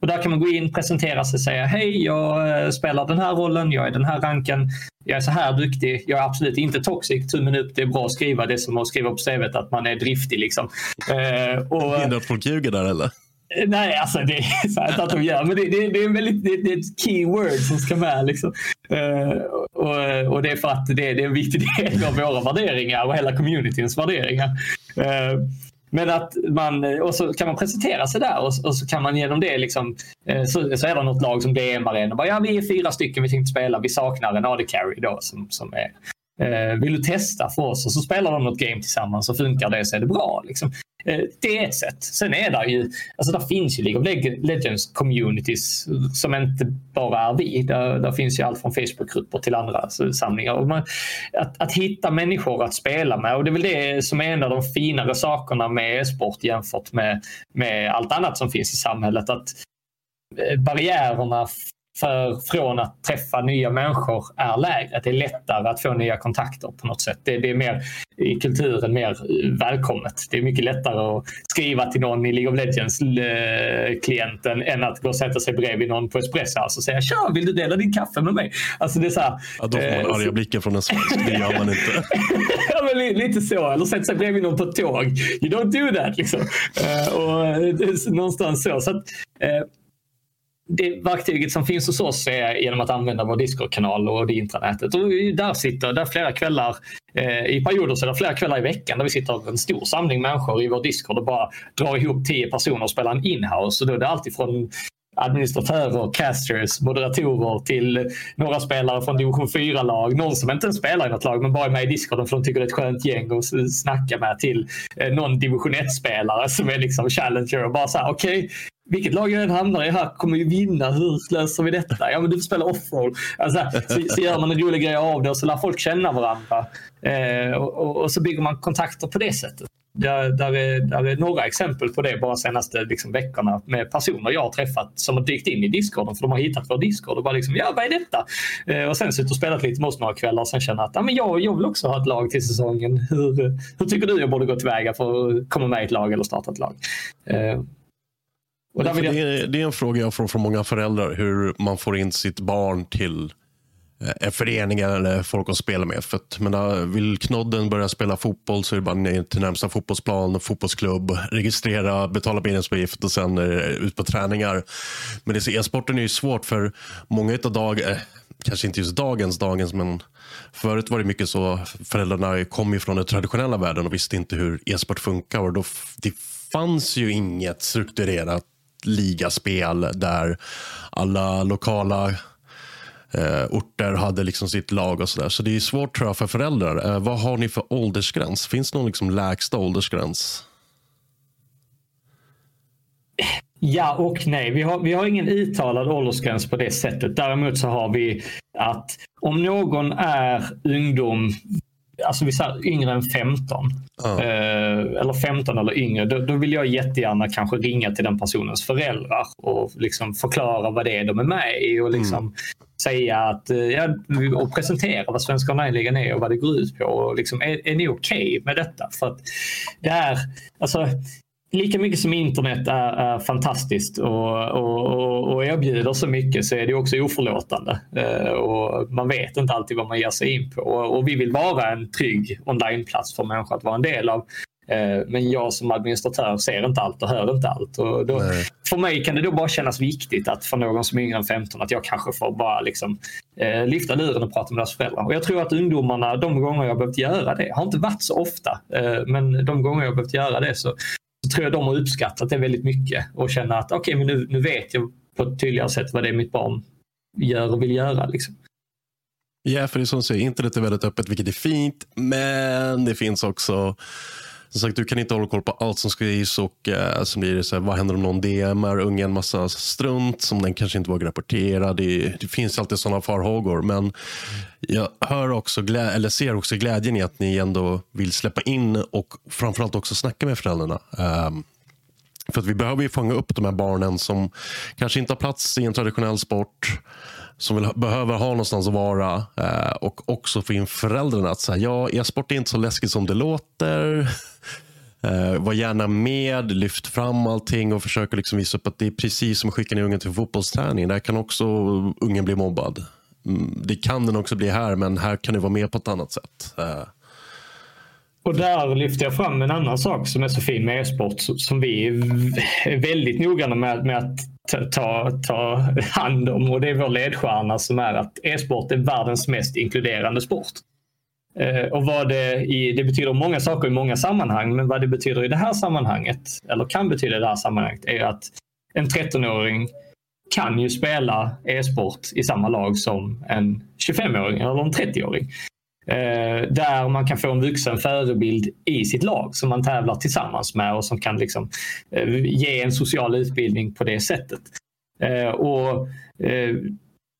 Och där kan man gå in, presentera sig säga hej, jag eh, spelar den här rollen, jag är den här ranken, jag är så här duktig, jag är absolut inte toxic, tummen upp, det är bra att skriva, det är som att skriva på CVt att man är driftig. Liksom. Eh, och, Hindrar att folk ljuger där eller? Eh, nej, alltså det är så inte att de gör, men det, det, det är, väldigt, det, det, är ett keyword som ska med. Liksom. Uh, och, och, det är för att det, det är en viktig del av våra värderingar och hela communityns värderingar. Uh, men att man, och så kan man presentera sig där och, och så kan man genom det liksom, eh, så, så är det något lag som DMar en och bara ja vi är fyra stycken vi tänkte spela, vi saknar en AD carry då som, som är Eh, vill du testa för oss? Och så spelar de något game tillsammans och funkar det så är det bra. Liksom. Eh, det är ett sätt. Sen är det ju, alltså där finns ju League of Legends communities som inte bara är vi. Där, där finns ju allt från Facebookgrupper till andra samlingar. Och man, att, att hitta människor att spela med och det är väl det som är en av de finare sakerna med e-sport jämfört med, med allt annat som finns i samhället. Att eh, barriärerna för, från att träffa nya människor är lägre. Det är lättare att få nya kontakter på något sätt. Det, det är mer i kulturen mer välkommet. Det är mycket lättare att skriva till någon i League of Legends-klienten än att gå och sätta sig bredvid någon på Espresso och säga “Tja, vill du dela din kaffe med mig?” alltså det är så här, ja, Då får man eh, arga blicken från en svensk. Det gör man inte. ja, men lite så. Eller sätta sig bredvid någon på ett tåg. You don't do that. Liksom. Uh, och, uh, någonstans så. så att, det verktyget som finns hos oss är genom att använda vår Discord-kanal och det intranätet. Och där sitter där flera kvällar, eh, i perioder så är det flera kvällar i veckan där vi sitter en stor samling människor i vår Discord och bara drar ihop tio personer och spelar en inhouse. Och då är det alltid från administratörer, casters, moderatorer till några spelare från division 4-lag. Någon som inte ens spelar i något lag men bara är med i discorden för de tycker det är ett skönt gäng att snacka med till eh, någon division 1-spelare som är liksom challenger och bara så här okej, okay, vilket lag jag än hamnar i här kommer ju vinna. Hur löser vi detta? Ja, men du får spela off-roll. Alltså, så, så gör man en rolig grej av det och så lär folk känna varandra. Eh, och, och, och, så bygger man kontakter på det sättet. Där, där, är, där är några exempel på det bara senaste liksom, veckorna med personer jag har träffat som har dykt in i discorden för de har hittat vår discord och bara liksom, ja vad är detta? Eh, och sen suttit och spelat lite med oss några kvällar och sen känner att ja, men jag, jag vill också ha ett lag till säsongen. Hur, hur tycker du jag borde gå tillväga för att komma med i ett lag eller starta ett lag? Eh, jag... det, är, det är en fråga jag får från många föräldrar. Hur man får in sitt barn till eh, föreningar eller folk att spela med. För att, men, vill knodden börja spela fotboll så är det bara ner till närmsta fotbollsplan, fotbollsklubb, registrera, betala medlemsavgift och sen ut på träningar. Men e-sporten är ju svårt för många av dag, eh, kanske inte just dagens dagens, men förut var det mycket så föräldrarna kom ju från den traditionella världen och visste inte hur e-sport funkar. Och då, det fanns ju inget strukturerat ligaspel där alla lokala eh, orter hade liksom sitt lag och sådär. Så det är svårt tror jag för föräldrar. Eh, vad har ni för åldersgräns? Finns det någon liksom lägsta åldersgräns? Ja och nej. Vi har, vi har ingen uttalad åldersgräns på det sättet. Däremot så har vi att om någon är ungdom alltså vi säger yngre än 15. Mm. Eh, eller 15 eller yngre. Då, då, vill jag jättegärna kanske ringa till den personens föräldrar och liksom förklara vad det är de är med i. Och liksom mm. säga att, eh, ja, och presentera vad Svenska online är och vad det går ut på. Och liksom, är, är ni okej okay med detta? För att det är, alltså, lika mycket som internet är, är fantastiskt och, och, och, erbjuder så mycket så är det också oförlåtande. Eh, och man vet inte alltid vad man ger sig in på. Och, och vi vill vara en trygg onlineplats för människor att vara en del av. Eh, men jag som administratör ser inte allt och hör inte allt. Och då, för mig kan det då bara kännas viktigt att för någon som är yngre än 15 att jag kanske får bara liksom, eh, lyfta luren och prata med deras föräldrar. Och jag tror att ungdomarna, de gånger jag behövt göra det, har inte varit så ofta, eh, men de gånger jag behövt göra det så tror jag de har uppskattat det väldigt mycket och känner att okej, okay, men nu, nu vet jag på ett tydligare sätt vad det är mitt barn gör och vill göra. Liksom. Ja, för det är som du säger, internet är väldigt öppet, vilket är fint. Men det finns också som sagt, du kan inte hålla koll på allt som skrivs och eh, som blir det så här, vad händer om någon DMar ungen en massa strunt som den kanske inte vågar rapportera. Det, det finns alltid sådana farhågor. Men jag hör också eller ser också glädjen i att ni ändå vill släppa in och framförallt också snacka med föräldrarna. Um, för att vi behöver ju fånga upp de här barnen som kanske inte har plats i en traditionell sport som vill, behöver ha någonstans att vara eh, och också få in föräldrarna att säga ja, e-sport är inte så läskigt som det låter. Uh, var gärna med, lyft fram allting och försök liksom visa upp att det är precis som att skicka ner ungen till fotbollsträning. Där kan också ungen bli mobbad. Mm, det kan den också bli här, men här kan du vara med på ett annat sätt. Eh. Och där lyfter jag fram en annan sak som är så fin med e-sport som vi är väldigt noggranna med, med att ta, ta hand om och det är vår ledstjärna som är att e-sport är världens mest inkluderande sport. Eh, och vad det, i, det betyder många saker i många sammanhang, men vad det betyder i det här sammanhanget, eller kan betyda i det här sammanhanget, är att en 13-åring kan ju spela e-sport i samma lag som en 25-åring eller en 30-åring. Eh, där man kan få en vuxen förebild i sitt lag som man tävlar tillsammans med och som kan liksom, eh, ge en social utbildning på det sättet. Eh, och eh,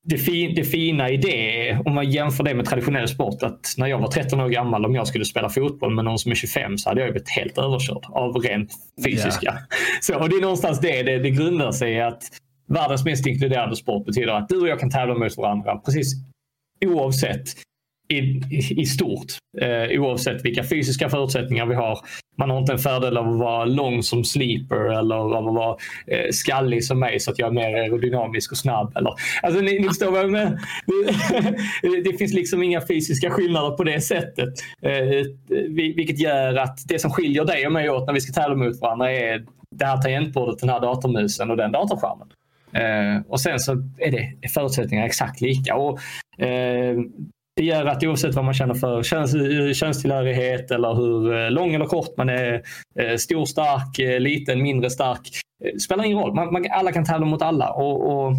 det, fin, det fina i det, om man jämför det med traditionell sport, att när jag var 13 år gammal, om jag skulle spela fotboll med någon som är 25 så hade jag blivit helt överkörd av rent fysiska. Yeah. Så, och det är någonstans det, det, det grundar sig i att världens mest inkluderande sport betyder att du och jag kan tävla mot varandra precis oavsett i, i stort. Eh, oavsett vilka fysiska förutsättningar vi har. Man har inte en fördel av att vara lång som sleeper eller av att vara eh, skallig som mig så att jag är mer aerodynamisk och snabb. Eller, alltså, ni, ni förstår vad jag menar. Det, det finns liksom inga fysiska skillnader på det sättet. Eh, eh vilket gör att det som skiljer dig och mig åt när vi ska tävla mot varandra är det här tangentbordet, den här datormusen och den datorskärmen. Eh, och sen så är det förutsättningarna exakt lika. Och, eh, gör att oavsett vad man känner för köns, könstillhörighet eller hur eh, lång eller kort man är, eh, stor, stark, eh, liten, mindre stark, spelar ingen roll. Man, man, alla kan tävla mot alla. Och, och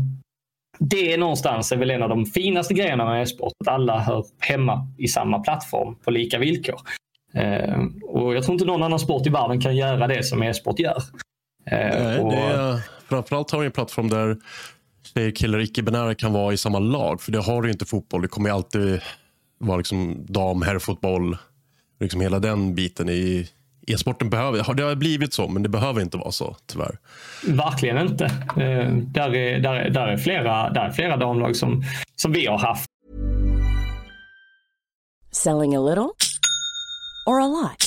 det är någonstans är väl en av de finaste grejerna med e-sport. Att alla hör hemma i samma plattform på lika villkor. Eh, och Jag tror inte någon annan sport i världen kan göra det som e-sport gör. Eh, Nej, och... det är, framförallt har vi en plattform där tjejer, killar, icke-binära kan vara i samma lag. För det har du inte i fotboll. Det kommer alltid vara liksom dam, herrfotboll. Liksom hela den biten i e-sporten behöver, det har blivit så, men det behöver inte vara så tyvärr. Verkligen inte. Eh, där, är, där, där, är flera, där är flera damlag som, som vi har haft. Selling a little or a lot?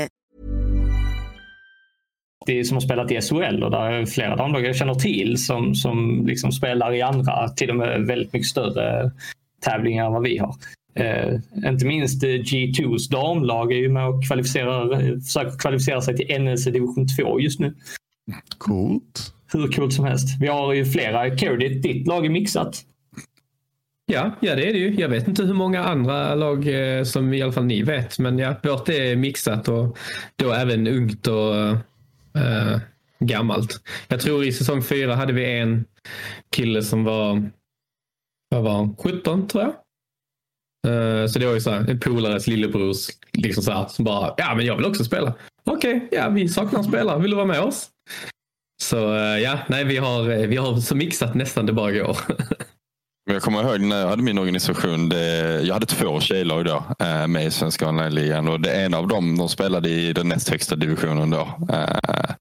Det är som har spelat i SHL och där är flera damlag jag känner till som, som liksom spelar i andra, till och med väldigt mycket större tävlingar än vad vi har. Eh, inte minst G2s damlag är ju med och kvalificerar, försöker kvalificera sig till NLC division 2 just nu. Coolt. Hur coolt som helst. Vi har ju flera. Carry, ditt lag är mixat. Ja, ja, det är det ju. Jag vet inte hur många andra lag eh, som i alla fall ni vet, men ja, vårt är mixat och då även ungt och eh, gammalt. Jag tror i säsong fyra hade vi en kille som var, vad var han, 17 tror jag. Eh, så det var ju så här, en polares lillebrors liksom så här, som bara, ja men jag vill också spela. Okej, okay, ja vi saknar spelare, vill du vara med oss? Så eh, ja, nej vi har, eh, vi har så mixat nästan det bara går. Jag kommer ihåg när jag hade min organisation. Det, jag hade två tjejlag då eh, med i Svenska online-ligan och det ena av dem de spelade i den näst högsta divisionen då. Eh,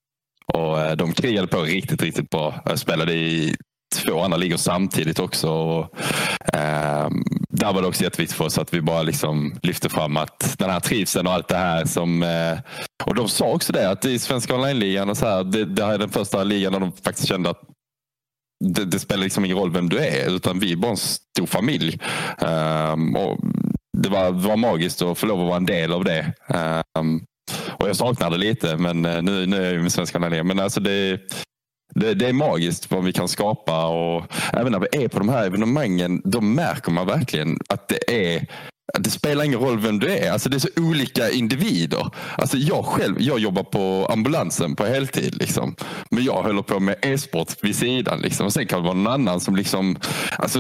och eh, de krigade på riktigt, riktigt bra. Jag spelade i två andra ligor samtidigt också. Och, eh, där var det också jätteviktigt för oss att vi bara liksom lyfte fram att den här trivseln och allt det här som... Eh, och de sa också det att i Svenska online-ligan och så här, det, det här är den första ligan där de faktiskt kände att det, det, spelar liksom ingen roll vem du är, utan vi är bara en stor familj. Um, och det, var, det var magiskt att få lov att vara en del av det. Um, och jag saknar det lite, men eh, nu, nu är jag ju med Svenska ligan. Men alltså det, det, det, är magiskt vad vi kan skapa och även när vi är på de här evenemangen, då märker man verkligen att det är det spelar ingen roll vem du är. Alltså det är så olika individer. Alltså jag själv jag jobbar på ambulansen på heltid. Liksom. Men jag håller på med e-sport vid sidan. Liksom. Och sen kan det vara någon annan som liksom, alltså,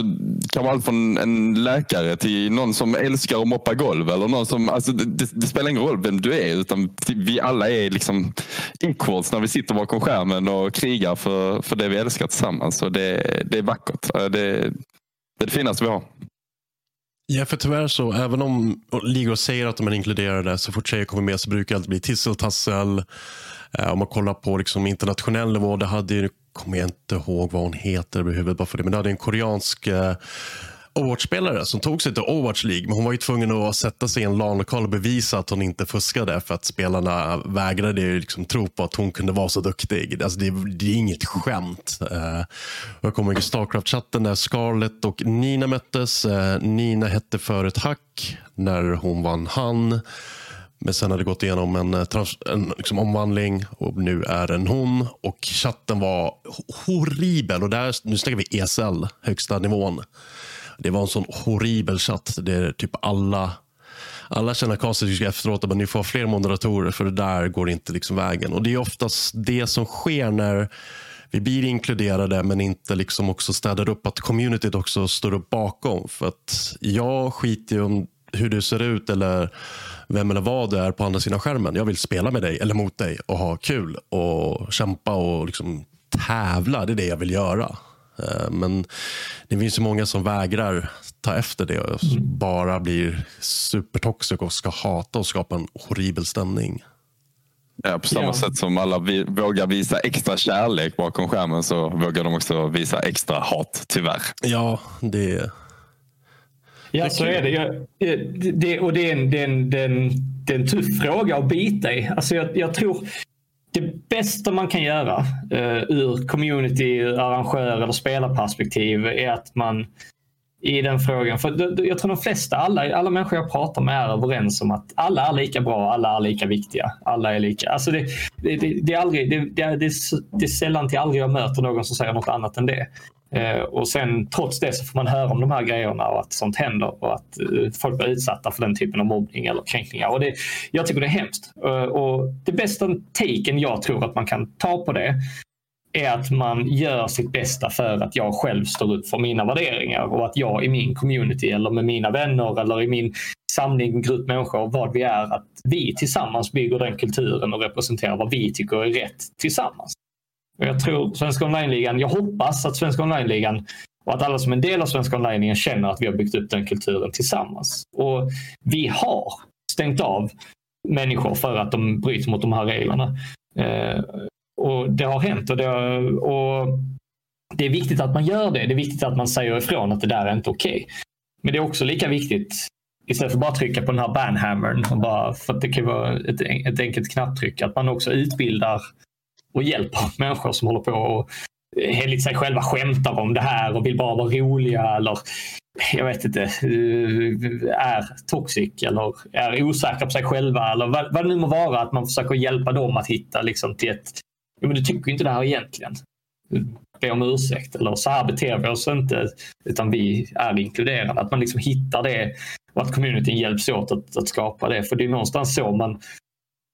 kan vara allt från en läkare till någon som älskar att moppa golv. Eller någon som, alltså, det, det spelar ingen roll vem du är. Utan vi alla är liksom equals när vi sitter bakom skärmen och krigar för, för det vi älskar tillsammans. Och det, det är vackert. Det, det är det finaste vi har. Ja, för tyvärr så, även om ligor säger att de är inkluderade, så fort tjejer kommer med så brukar det alltid bli tisseltassel. Eh, om man kollar på liksom internationell nivå, det hade ju, kommer jag inte ihåg vad hon heter över huvudet bara för det, men det hade en koreansk eh, Overwatch-spelare som tog sig till Overwatch League. Men hon var ju tvungen att sätta sig i en LAN-lokal och bevisa att hon inte fuskade för att spelarna vägrade liksom tro på att hon kunde vara så duktig. Alltså det, det är inget skämt. Uh, jag kommer ihåg Starcraft-chatten där Scarlett och Nina möttes. Uh, Nina hette förut Hack när hon vann han. Men sen hade gått igenom en, eh, trans, en liksom omvandling och nu är en hon. Och chatten var horribel. Och där, nu snackar vi ESL, högsta nivån. Det var en sån horribel chatt. Där typ alla alla känner konstigt efteråt att ni får ha fler moderatorer för det där går inte liksom vägen. Och Det är oftast det som sker när vi blir inkluderade men inte liksom också städar upp att communityt också står upp bakom. För att jag skiter ju om hur du ser ut eller vem eller vad du är på andra sidan skärmen. Jag vill spela med dig eller mot dig och ha kul och kämpa och liksom tävla. Det är det jag vill göra. Eh, men det finns ju många som vägrar ta efter det och mm. bara blir supertoxic och ska hata och skapa en horribel stämning. Ja, på samma ja. sätt som alla vi, vågar visa extra kärlek bakom skärmen så vågar de också visa extra hat, tyvärr. Ja, det... Ja, så är det. Ja, det, och det är, en, det, är en, det, är en, det är en tuff fråga att bita i. Alltså jag, jag tror det bästa man kan göra eh, ur community, arrangör eller spelarperspektiv är att man i den frågan. För jag tror de flesta, alla, alla människor jag pratar med är överens om att alla är lika bra, alla är lika viktiga. Alla är lika. Alltså det, det, det, det är, aldrig, det, det, det är sällan till aldrig jag möter någon som säger något annat än det. Eh, och sen trots det så får man höra om de här grejerna och att sånt händer och att eh, folk blir utsatta för den typen av mobbning eller kränkningar. Och det, jag tycker det är hemskt. Eh, och det bästa taken jag tror att man kan ta på det är att man gör sitt bästa för att jag själv står upp för mina värderingar och att jag i min community eller med mina vänner eller i min samling, grupp människor, vad vi är, att vi tillsammans bygger den kulturen och representerar vad vi tycker är rätt tillsammans. Och jag tror Svenska online-ligan, jag hoppas att Svenska online-ligan och att alla som är en del av Svenska online-ligan känner att vi har byggt upp den kulturen tillsammans. Och vi har stängt av människor för att de bryter mot de här reglerna. Eh, och Det har hänt och det, har, och det är viktigt att man gör det. Det är viktigt att man säger ifrån att det där är inte okej. Okay. Men det är också lika viktigt istället för att bara trycka på den här banhammern, bara, för att det kan vara ett, ett enkelt knapptryck, att man också utbildar och hjälper människor som håller på och eh, enligt sig själva skämtar om det här och vill bara vara roliga eller jag vet inte, eh, är toxic eller är osäkra på sig själva eller vad, vad det nu må vara. Att man försöker hjälpa dem att hitta liksom till ett, ja, men du tycker inte det här egentligen. Be om ursäkt eller så här beter vi oss inte utan vi är inkluderande. Att man liksom hittar det och att communityn hjälps åt att, att skapa det. För det är någonstans så man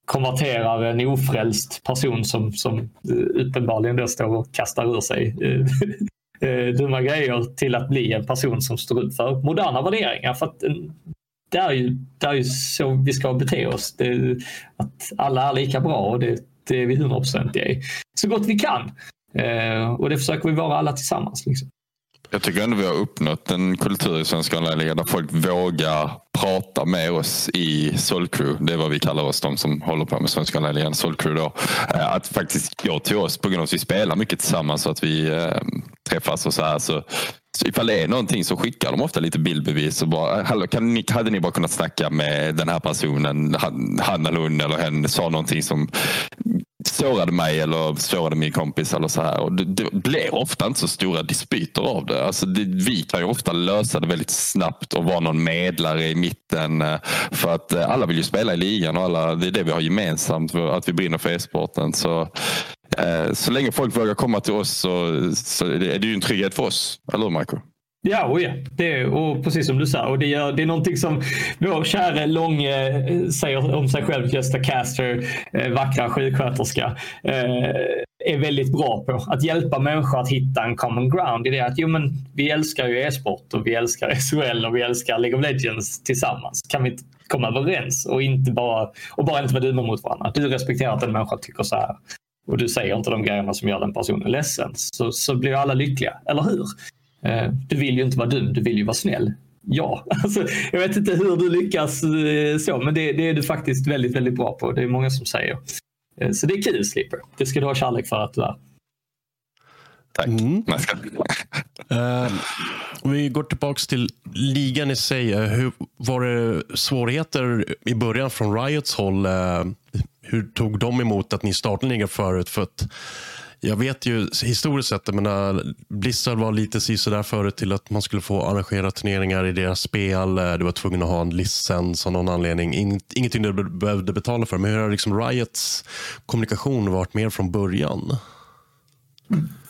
konverterar en ofrälst person som, som eh, uppenbarligen då står och kastar ur sig eh, eh, dumma grejer till att bli en person som står upp för moderna värderingar. För att det är ju, det är ju så vi ska bete oss. Det, att alla är lika bra och det, det är vi hundraprocentiga i. Så gott vi kan. och det försöker vi vara alla tillsammans. Liksom. Jag tycker ändå vi har uppnått en kultur i svenska online där folk vågar prata med oss i Solcrew. Det är vad vi kallar oss, de som håller på med svenska online Solcrew då. Eh, att faktiskt gå till oss på grund av att vi spelar mycket tillsammans så att vi äh, träffas och så här. Så, så ifall det är någonting så skickar de ofta lite bildbevis och bara, Hallå, kan ni, hade ni bara kunnat snacka med den här personen, han, han eller hon eller hen sa någonting som sårade mig eller sårade min kompis eller så här. Och det, det blir ofta inte så stora dispyter av det. Alltså det, Vi kan ju ofta lösa det väldigt snabbt och vara någon medlare i mitten. Eh, för att eh, alla vill ju spela i ligan och alla, det är det vi har gemensamt, att vi brinner för e-sporten. Så, eh, så länge folk vågar komma till oss så, så är det ju en trygghet för oss. Eller hur Marco? Ja, och ja. Det, och precis som du sa. Och det, gör, det är någonting som vår käre, Långe eh, säger om sig själv, Gösta Caster, eh, vackra sjuksköterska, eh, är väldigt bra på. Att hjälpa människor att hitta en common ground i det att jo, men vi älskar ju e-sport och vi älskar SHL och vi älskar League of Legends tillsammans. Kan vi komma överens och, inte bara, och bara inte vara dumma mot varandra? Du respekterar att en människa tycker så här och du säger inte de grejerna som gör den personen ledsen så, så blir alla lyckliga, eller hur? Eh, du vill ju inte vara dum, du vill ju vara snäll. Ja, alltså, jag vet inte hur du lyckas eh, så, men det, det, är du faktiskt väldigt, väldigt bra på. Det är många som säger. Eh, så det är kul, Slipper. Det ska du ha kärlek för att du är. Tack. Mm. uh, om vi går tillbaka till ligan i sig. Hur, var det svårigheter i början från Riots håll? Uh, hur tog de emot att ni startade ligan förut? För att jag vet ju historiskt sett, menar, Blizzard var lite sådär förut till att man skulle få arrangera turneringar i deras spel. Du var tvungen att ha en licens av någon anledning. Ingenting du behövde betala för. Men hur har liksom Riots kommunikation varit mer från början?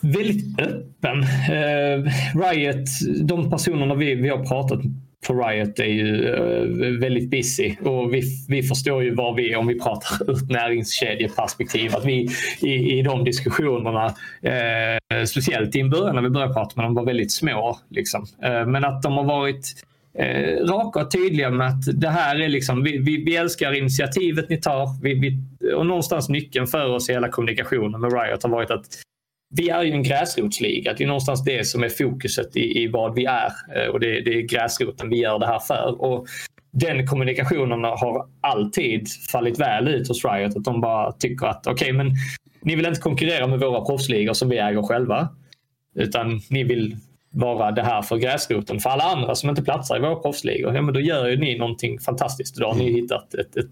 Väldigt öppen. Eh, Riot, de personerna vi, vi har pratat på Riot är ju uh, väldigt busy och vi, vi förstår ju var vi är om vi pratar ur ett näringskedjeperspektiv. Att vi i, i de diskussionerna, uh, speciellt i början när vi började prata med dem, var väldigt små. Liksom. Uh, men att de har varit eh, raka och tydliga med att det här är liksom, vi, vi, vi älskar initiativet ni tar. Vi, vi, och någonstans nyckeln för oss i hela kommunikationen med Riot har varit att vi är ju en gräsrotsliga. Det är någonstans det som är fokuset i, i vad vi är. Eh, och det, det, är gräsroten vi gör det här för. Och den kommunikationen har alltid fallit väl ut hos Riot. Att de bara tycker att okej, okay, men ni vill inte konkurrera med våra proffsligor som vi äger själva. Utan ni vill vara det här för gräsroten. För alla andra som inte platsar i våra proffsligor, ja, men då gör ju ni någonting fantastiskt. Då har ni hittat ett, ett,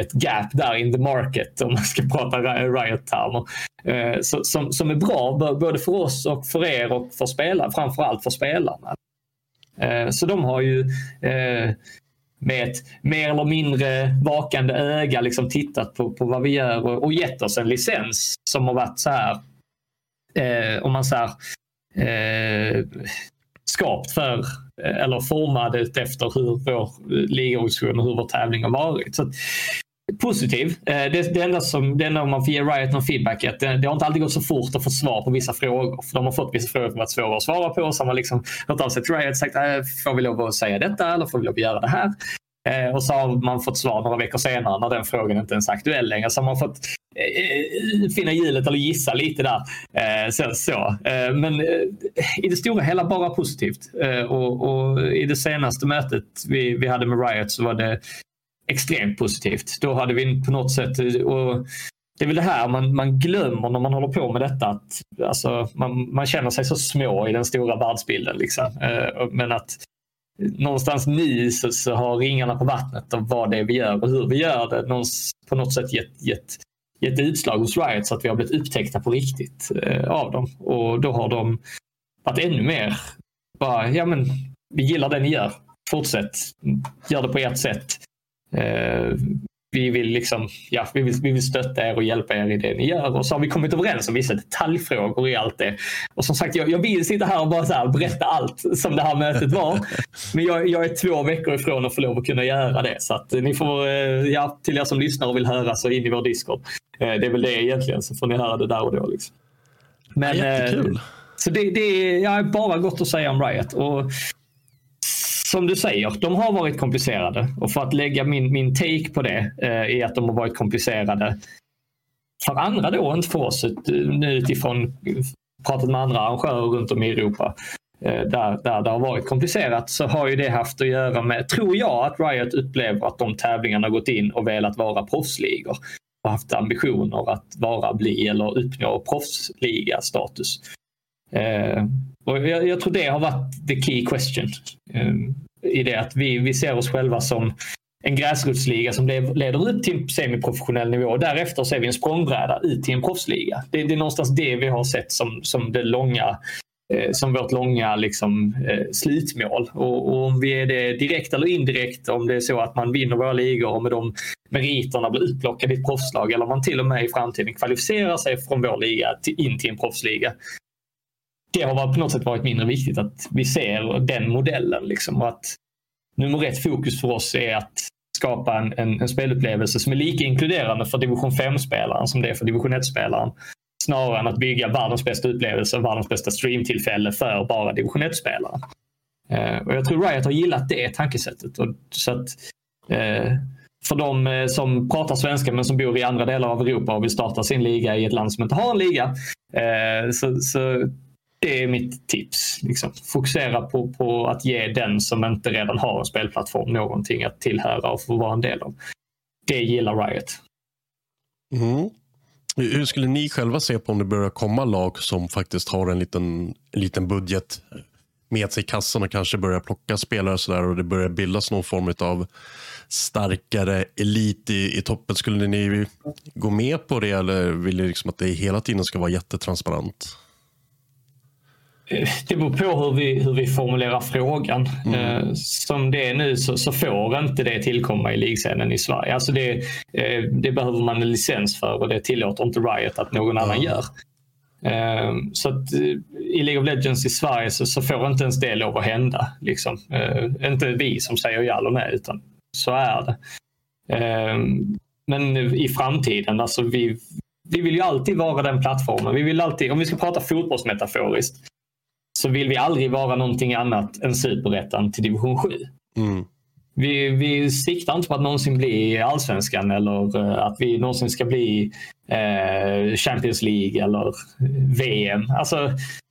ett gap där in the market om man ska prata Riot-termer. Eh, som, som är bra både för oss och för er och för spelarna, framförallt för spelarna. Eh, så de har ju eh, med ett mer eller mindre vakande öga liksom tittat på, på vad vi gör och, och gett oss en licens som har varit så här, eh, om man säger eh, skapt för eh, eller formad efter hur vår ligaorganisation och hur vår tävling har varit. Så positiv. Eh, det, det, enda som, det enda man får ge Riot någon feedback är att det, det, har inte alltid gått så fort att få svar på vissa frågor. För de har fått vissa frågor som varit svåra att svara på. Så har man liksom hört av sig till Riot och sagt äh, får vi lov att säga detta eller får vi lov att göra det här? Eh, och så har man fått svar några veckor senare när den frågan inte ens är aktuell längre. Så har man fått eh, eh finna hjulet eller gissa lite där. Eh, så, så. Eh, men eh, i det stora hela bara positivt. Eh, och, och, I det senaste mötet vi, vi hade med Riot så var det extremt positivt. Då hade vi på något sätt och det är väl det här man, man glömmer när man håller på med detta. Att, alltså, man, man känner sig så små i den stora världsbilden. Liksom. Eh, men att någonstans nu så, så, har ringarna på vattnet av vad det är vi gör och hur vi gör det någons, på något sätt gett, gett, gett utslag hos Riot så att vi har blivit upptäckta på riktigt eh, av dem. Och då har de varit ännu mer bara, ja men vi gillar det ni gör. Fortsätt, gör det på ert sätt. Eh, vi vill, liksom, ja, vi, vill, vi vill stötta er och hjälpa er i det ni gör. Och så har vi kommit överens om vissa detaljfrågor i allt det. Och som sagt, jag, jag vill sitta här och bara så här, berätta allt som det här mötet var. Men jag, jag, är två veckor ifrån att få lov att kunna göra det. Så att ni får, eh, ja, till er som lyssnar och vill höra så in i vår Discord. Eh, det är väl det egentligen, så får ni höra det där och då. Liksom. Men, Jättekul. Eh, så det, det är ja, bara gott att säga om Riot. Och som du säger, de har varit komplicerade. Och för att lägga min, min take på det eh, är att de har varit komplicerade för andra då, inte för oss. Nu eh, utifrån pratat med andra arrangörer runt om i Europa eh, där, där det har varit komplicerat så har ju det haft att göra med, tror jag, att Riot upplever att de tävlingarna gått in och velat vara proffsligor och haft ambitioner att vara, bli eller uppnå proffsliga-status. Eh, och jag, jag, tror det har varit the key question. Ehm, I det att vi, vi ser oss själva som en gräsrotsliga som leder ut till semiprofessionell nivå. Och därefter ser vi en språngbräda ut till en proffsliga. Det, det är någonstans det vi har sett som, som det långa eh, som vårt långa liksom, eh, slutmål. Och, och, om vi är det direkt eller indirekt, om det är så att man vinner våra ligor och med de meriterna blir utplockad i ett proffslag eller om man till och med i framtiden kvalificerar sig från vår liga till, in till en proffsliga det har på något sätt varit mindre viktigt att vi ser den modellen. Liksom, och att nummer ett fokus för oss är att skapa en, en, en spelupplevelse som är lika inkluderande för division 5-spelaren som det är för division 1-spelaren. Snarare än att bygga världens bästa upplevelse, världens bästa streamtillfälle för bara division 1-spelaren. Eh, och jag tror Riot har gillat det tankesättet. Och, så att, eh, för de eh, som pratar svenska men som bor i andra delar av Europa och vill starta sin liga i ett land som inte har en liga. Eh, så, så det är mitt tips. Liksom. Fokusera på, på att ge den som inte redan har en spelplattform någonting att tillhöra och få vara en del av. Det gillar Riot. Mm. Hur skulle ni själva se på om det börjar komma lag som faktiskt har en liten, en liten budget med sig i kassan och kanske börjar plocka spelare och, så där, och det börjar bildas någon form av starkare elit i, i toppen. Skulle ni gå med på det eller vill ni liksom att det hela tiden ska vara jättetransparent? Det beror på hur vi, hur vi formulerar frågan. Mm. Eh, som det är nu så, så, får inte det tillkomma i ligscenen i Sverige. Alltså det, eh, det, behöver man en licens för och det tillåter inte Riot att någon annan gör. Eh, så att i League of Legends i Sverige så, så får inte ens det lov att hända. Liksom. Inte vi som säger ja eller nej, utan så är det. Men i framtiden, alltså vi, vi vill ju alltid vara den plattformen. Vi vill alltid, om vi ska prata fotbollsmetaforiskt, så vill vi aldrig vara någonting annat än superettan till division 7. Mm. Vi, vi siktar inte på att någonsin bli allsvenskan eller uh, att vi någonsin ska bli uh, Champions League eller VM. Alltså,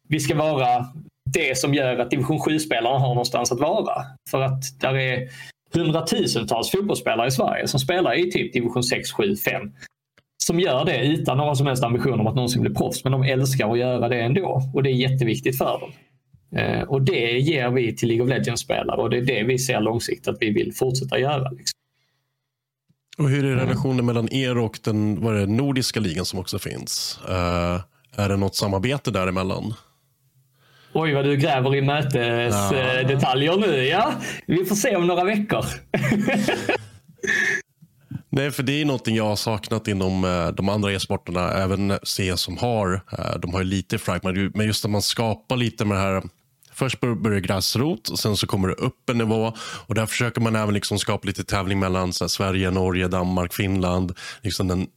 vi ska vara det som gör att division 7-spelarna har någonstans att vara. För att där är hundratusentals fotbollsspelare i Sverige som spelar i typ division 6, 7, 5 som gör det utan några som helst ambitioner om att någonsin bli proffs. Men de älskar att göra det ändå och det är jätteviktigt för dem. Eh, och det ger vi till League of Legends-spelare och det är det vi ser långsiktigt att vi vill fortsätta göra. Liksom. Och hur är relationen mellan er och den vad det, nordiska ligan som också finns? Uh, är det något samarbete däremellan? Oj, vad du gräver i mötesdetaljer ja. nu. Ja, vi får se om några veckor. Nej, för det är någonting jag har saknat inom eh, de andra e-sporterna. Även CS som har, eh, de har ju lite fragment, men just att man skapar lite med det här Först börjar gräsrot och sen så kommer det upp en nivå. Och där försöker man även liksom skapa lite tävling mellan så här, Sverige, Norge, Danmark, Finland. Liksom den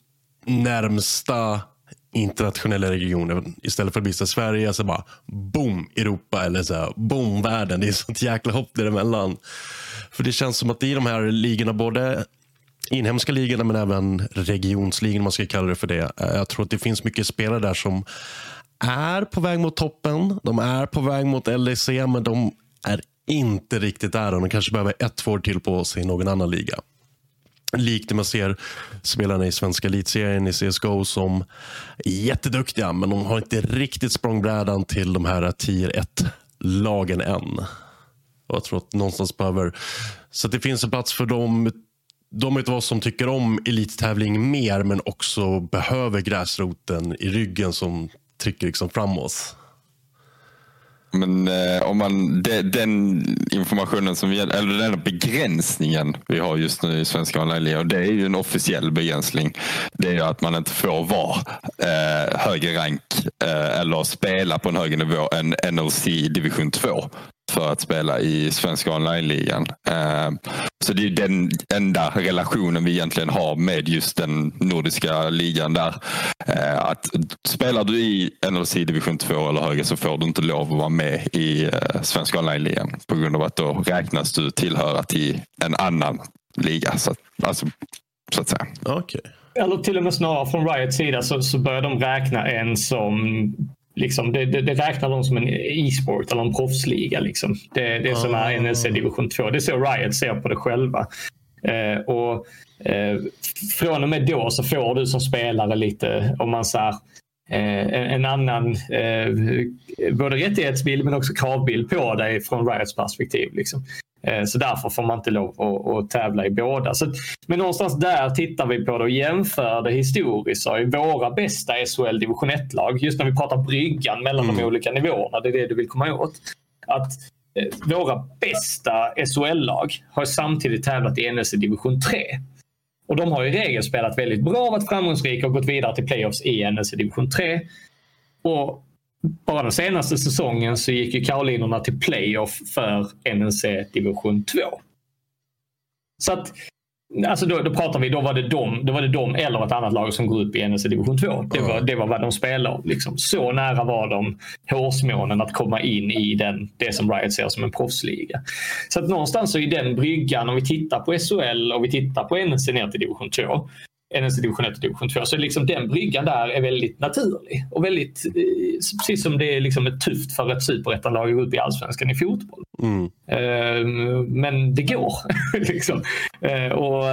närmsta internationella regionen. Istället för att bli så Sverige, så bara boom Europa eller så här, boom världen. Det är sånt jäkla hopp däremellan. För det känns som att i de här ligorna, både inhemska ligorna men även regionsligorna, om man ska kalla det för det. Eh, jag tror att det finns mycket spelare där som är på väg mot toppen. De är på väg mot LEC, men de är inte riktigt där. De kanske behöver ett, två år till på sig i någon annan liga. Likt det man ser spelarna i svenska elitserien i CSGO som är jätteduktiga, men de har inte riktigt språngbrädan till de här 10-1-lagen än. Och jag tror att någonstans behöver... Så det finns en plats för dem de vet vad som tycker om elittävling mer men också behöver gräsroten i ryggen som trycker liksom framåt. Men eh, om man, de, den informationen som gäller, eller den begränsningen vi har just nu i svenska online och det är ju en officiell begränsning. Det är ju att man inte får vara eh, högre rank eh, eller spela på en högre nivå än NLC division 2 för att spela i svenska online-ligan. Eh, så det är den enda relationen vi egentligen har med just den nordiska ligan där. Eh, att spelar du i NLC division 2 eller högre så får du inte lov att vara med i eh, svenska online-ligan på grund av att då räknas du tillhöra till en annan liga. Så, alltså, så att säga. Okay. Eller till och med snarare från Riots sida så, så börjar de räkna en som Liksom, det, det, det räknar de som en e-sport eller en proffsliga. Liksom. Det, det är som är ah. NLC division 2. Det är så Riot ser på det själva. Eh, och eh, Från och med då så får du som spelare lite, om man säger eh, en annan eh, både rättighetsbild men också kravbild på dig från Riots perspektiv. Liksom. Eh, så därför får man inte lov att, tävla i båda. Så, men någonstans där tittar vi på det och jämför det historiskt. Så våra bästa SHL division 1-lag, just när vi pratar bryggan mellan mm. de olika nivåerna, det är det du vill komma åt. Att eh, våra bästa SHL-lag har samtidigt tävlat i NSC division 3. Och de har i regel spelat väldigt bra, varit framgångsrika och gått vidare till playoffs i NSC division 3. Och bara den senaste säsongen så gick ju Karolinerna till playoff för NNC division 2. Så att Alltså då, då pratar vi, då var, det de, då var det de eller ett annat lag som går upp i NSC division 2. Det var, det var vad de spelade liksom. Så nära var de hårsmånen att komma in i den, det som Riot ser som en proffsliga. Så att någonstans så är den bryggan, om vi tittar på SHL och vi tittar på NSC ner till division 2, NSC division 1 och division 2. Så liksom den bryggan där är väldigt naturlig. Och väldigt, eh, precis som det är liksom tufft för ett superettanlag att gå upp i allsvenskan i fotboll. Mm. Uh, men det går. liksom. uh, och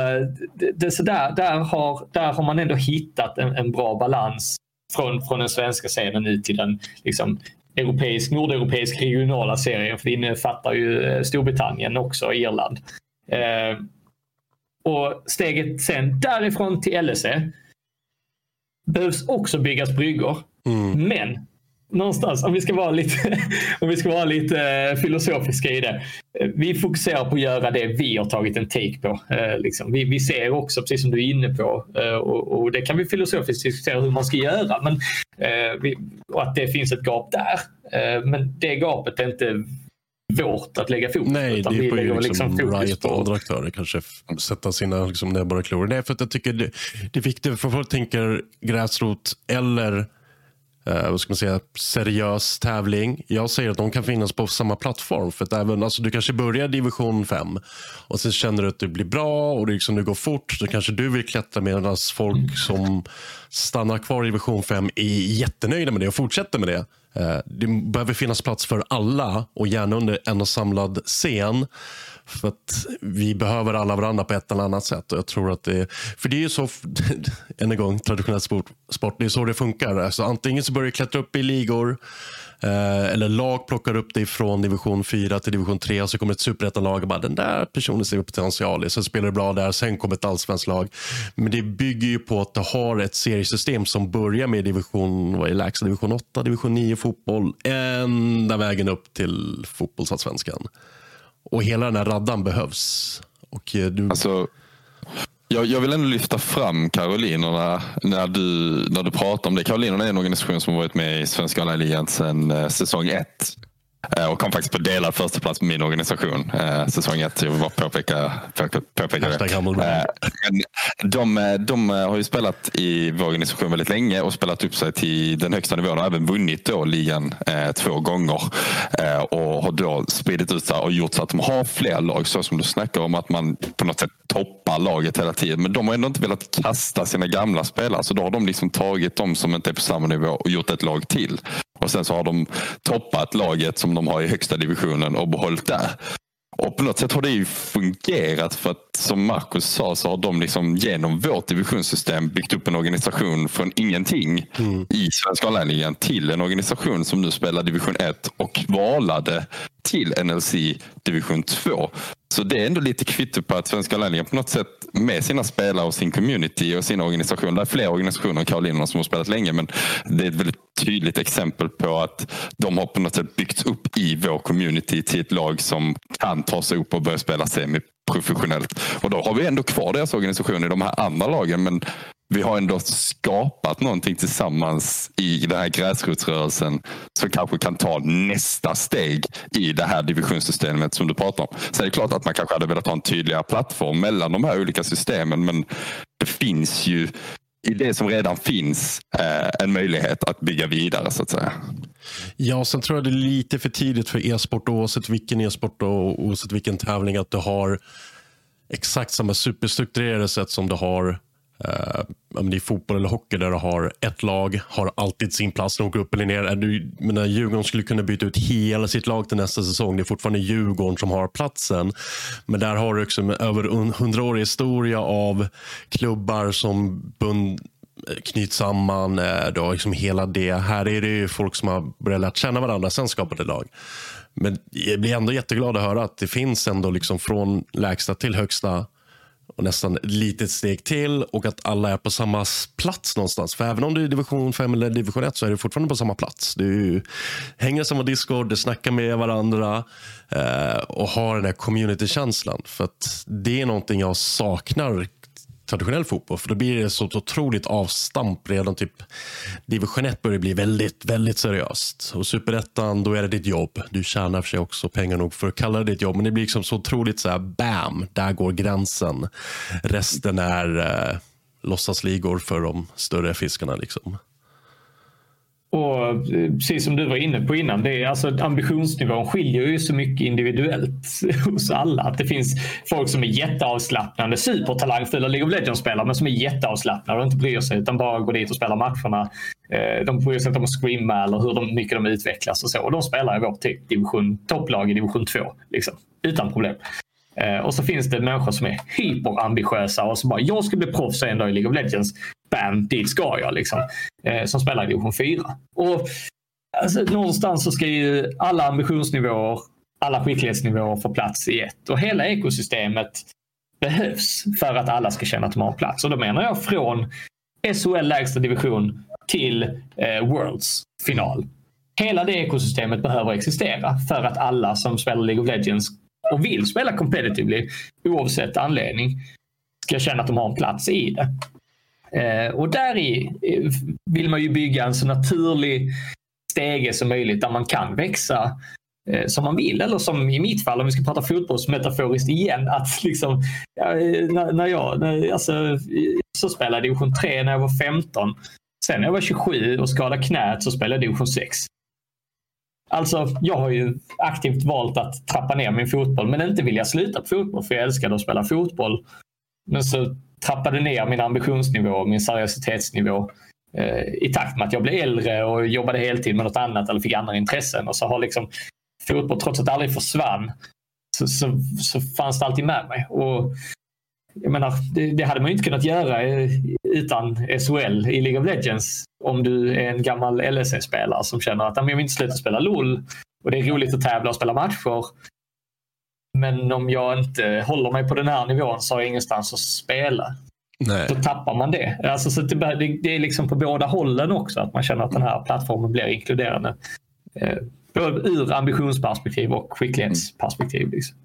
det, det, så där, där, har, där har man ändå hittat en, en bra balans från, från den svenska scenen ut till den liksom, europeisk, nordeuropeisk regionala serien. För det innefattar ju Storbritannien också, Irland. Och steget sen därifrån till LSE behövs också byggas bryggor. Mm. Men någonstans, om vi ska vara lite, om vi ska vara lite eh, filosofiska i det. Eh, vi fokuserar på att göra det vi har tagit en take på. Eh, liksom. vi, vi ser också, precis som du är inne på, och, och, det kan vi filosofiskt diskutera hur man ska göra, men, och att det finns ett gap där. men det gapet är inte vårt att lägga fokus Nej, på. det får ju liksom, liksom Riot och andra aktörer kanske sätta sina liksom, näbbar och klor. Nej, för att jag tycker det, det är viktigt, för folk tänker gräsrot eller eh, vad ska man säga, seriös tävling. Jag säger att de kan finnas på samma plattform. För att även, alltså, du kanske börjar division 5 och sen känner du att det blir bra och det, liksom, det går fort. Så kanske du vill klättra medan folk mm. som stannar kvar i division 5 är jättenöjda med det och fortsätter med det. Eh, det behöver finnas plats för alla och gärna under en och samlad scen. För att vi behöver alla varandra på ett eller annat sätt. Och jag tror att det, för det är ju så, än en gång, traditionell sport, sport det är så det funkar. Alltså, antingen så börjar du klättra upp i ligor Eh, eller lag plockar upp dig från division 4 till division 3 och så kommer ett superettanlag och bara den där personen ser vi potential i. Sen spelar det bra där, sen kommer ett allsvenskt lag. Men det bygger ju på att du har ett seriesystem som börjar med division, vad är lägsta, division 8, division 9 fotboll, ända vägen upp till fotbollsallsvenskan. Och hela den här raddan behövs. Och eh, du... Alltså, jag, jag, vill ändå lyfta fram Karolinerna när du, när du pratar om det. Karolinerna är en organisation som har varit med i Svenska online sedan eh, säsong ett. Eh, och kom faktiskt på delad första plats med min organisation eh, säsong ett. Jag vill bara påpeka, påpeka, det. Eh, de, de har ju spelat i vår organisation väldigt länge och spelat upp sig till den högsta nivån och även vunnit då ligan eh, två gånger. Eh, och har då spridit ut sig och gjort så att de har fler lag. Så som du snackar om att man på något sätt toppar laget hela tiden. Men de har ändå inte velat kasta sina gamla spelare. Så då har de liksom tagit de som inte är på samma nivå och gjort ett lag till. Och sen så har de toppat laget som de har i högsta divisionen och behållit där. Och på något sätt har det ju fungerat för att som Marcus sa så har de liksom genom vårt divisionssystem byggt upp en organisation från ingenting mm. i Svenska online till en organisation som nu spelar division 1 och valade till NLC division 2. Så det är ändå lite kvitto på att Svenska online på något sätt med sina spelare och sin community och sina organisationer. Det är fler organisationer än Karolinerna som har spelat länge men det är ett väldigt tydligt exempel på att de har på något sätt byggts upp i vår community till ett lag som kan ta sig upp och börja spela semiprofessionellt. Och då har vi ändå kvar deras organisation i de här andra lagen men vi har ändå skapat någonting tillsammans i den här gräsrotsrörelsen som kanske kan ta nästa steg i det här divisionssystemet som du pratar om. Så det är klart att man kanske hade velat ha en tydligare plattform mellan de här olika systemen men det finns ju i det som redan finns eh, en möjlighet att bygga vidare så att säga. Ja, sen tror jag det är lite för tidigt för e-sport oavsett vilken e-sport och oavsett vilken tävling att du har exakt samma superstrukturerade sätt som du har Uh, är fotboll eller hockey där du har ett lag, har alltid sin plats. De åker upp eller ner. Du, menar, Djurgården skulle kunna byta ut hela sitt lag till nästa säsong. Det är fortfarande Djurgården som har platsen. Men där har du också en över hundraårig historia av klubbar som bund, knyts samman. Eh, du har liksom hela det. Här är det folk som har börjat lära känna varandra, sen skapade lag. Men jag blir ändå jätteglad att höra att det finns ändå liksom från lägsta till högsta och nästan ett litet steg till och att alla är på samma plats någonstans. För även om du är division 5 eller division 1 så är du fortfarande på samma plats. Du hänger i samma Discord, du snackar med varandra eh, och har den här communitykänslan. För att det är någonting jag saknar traditionell fotboll. För då blir det så otroligt avstamp redan typ division 1 börjar bli väldigt, väldigt seriöst. Och superettan, då är det ditt jobb. Du tjänar för sig också pengar nog för att kalla det ditt jobb. Men det blir liksom så otroligt så här, bam, där går gränsen. Resten är eh, låtsasligor för de större fiskarna liksom. Och eh, precis som du var inne på innan, det är alltså ambitionsnivån skiljer ju så mycket individuellt hos alla. Att det finns folk som är jätteavslappnade, supertalangfulla League of Legends-spelare, men som är jätteavslappnade och inte bryr sig utan bara går dit och spelar matcherna. Eh, de bryr sig inte om att screama eller hur de, mycket de utvecklas och så. Och de spelar i vårt typ division, topplag i division 2, liksom, utan problem. Eh, och så finns det människor som är hyperambitiösa och som bara, jag ska bli proffs en dag i League of Legends bam, dit ska jag. Liksom, eh, som spelar i division 4. Och, alltså, någonstans så ska ju alla ambitionsnivåer, alla skicklighetsnivåer få plats i ett. Och hela ekosystemet behövs för att alla ska känna att de har plats. Och då menar jag från SHL lägsta division till eh, Worlds final. Hela det ekosystemet behöver existera för att alla som spelar League of Legends och vill spela competitively oavsett anledning ska känna att de har en plats i det. Eh, och där i vill man ju bygga en så naturlig stege som möjligt där man kan växa eh, som man vill. Eller som i mitt fall, om vi ska prata fotbollsmetaforiskt igen, att liksom, eh, när, när, jag när, alltså, så spelade jag division 3 när jag var 15. Sen när jag var 27 och skadade knät så spelade jag division 6. Alltså, jag har ju aktivt valt att trappa ner min fotboll men inte vilja sluta på fotboll för jag älskade att spela fotboll. Men så trappade ner min ambitionsnivå och min seriositetsnivå eh, i takt med att jag blev äldre och jobbade heltid med något annat eller fick andra intressen. Och så har liksom fotboll, trots att det aldrig försvann, så, så, så fanns det alltid med mig. Och jag menar, det, det, hade man inte kunnat göra eh, utan SHL i League of Legends om du är en gammal LSE-spelare som känner att jag vill inte sluta spela LOL och det är roligt att tävla och spela matcher. Men om jag inte håller mig på den här nivån så har jag ingenstans att spela. Nej. Så tappar man det. Alltså, så det, det är liksom på båda hållen också att man känner att den här plattformen blir inkluderande. Eh, både ur ambitionsperspektiv och skicklighetsperspektiv. Liksom.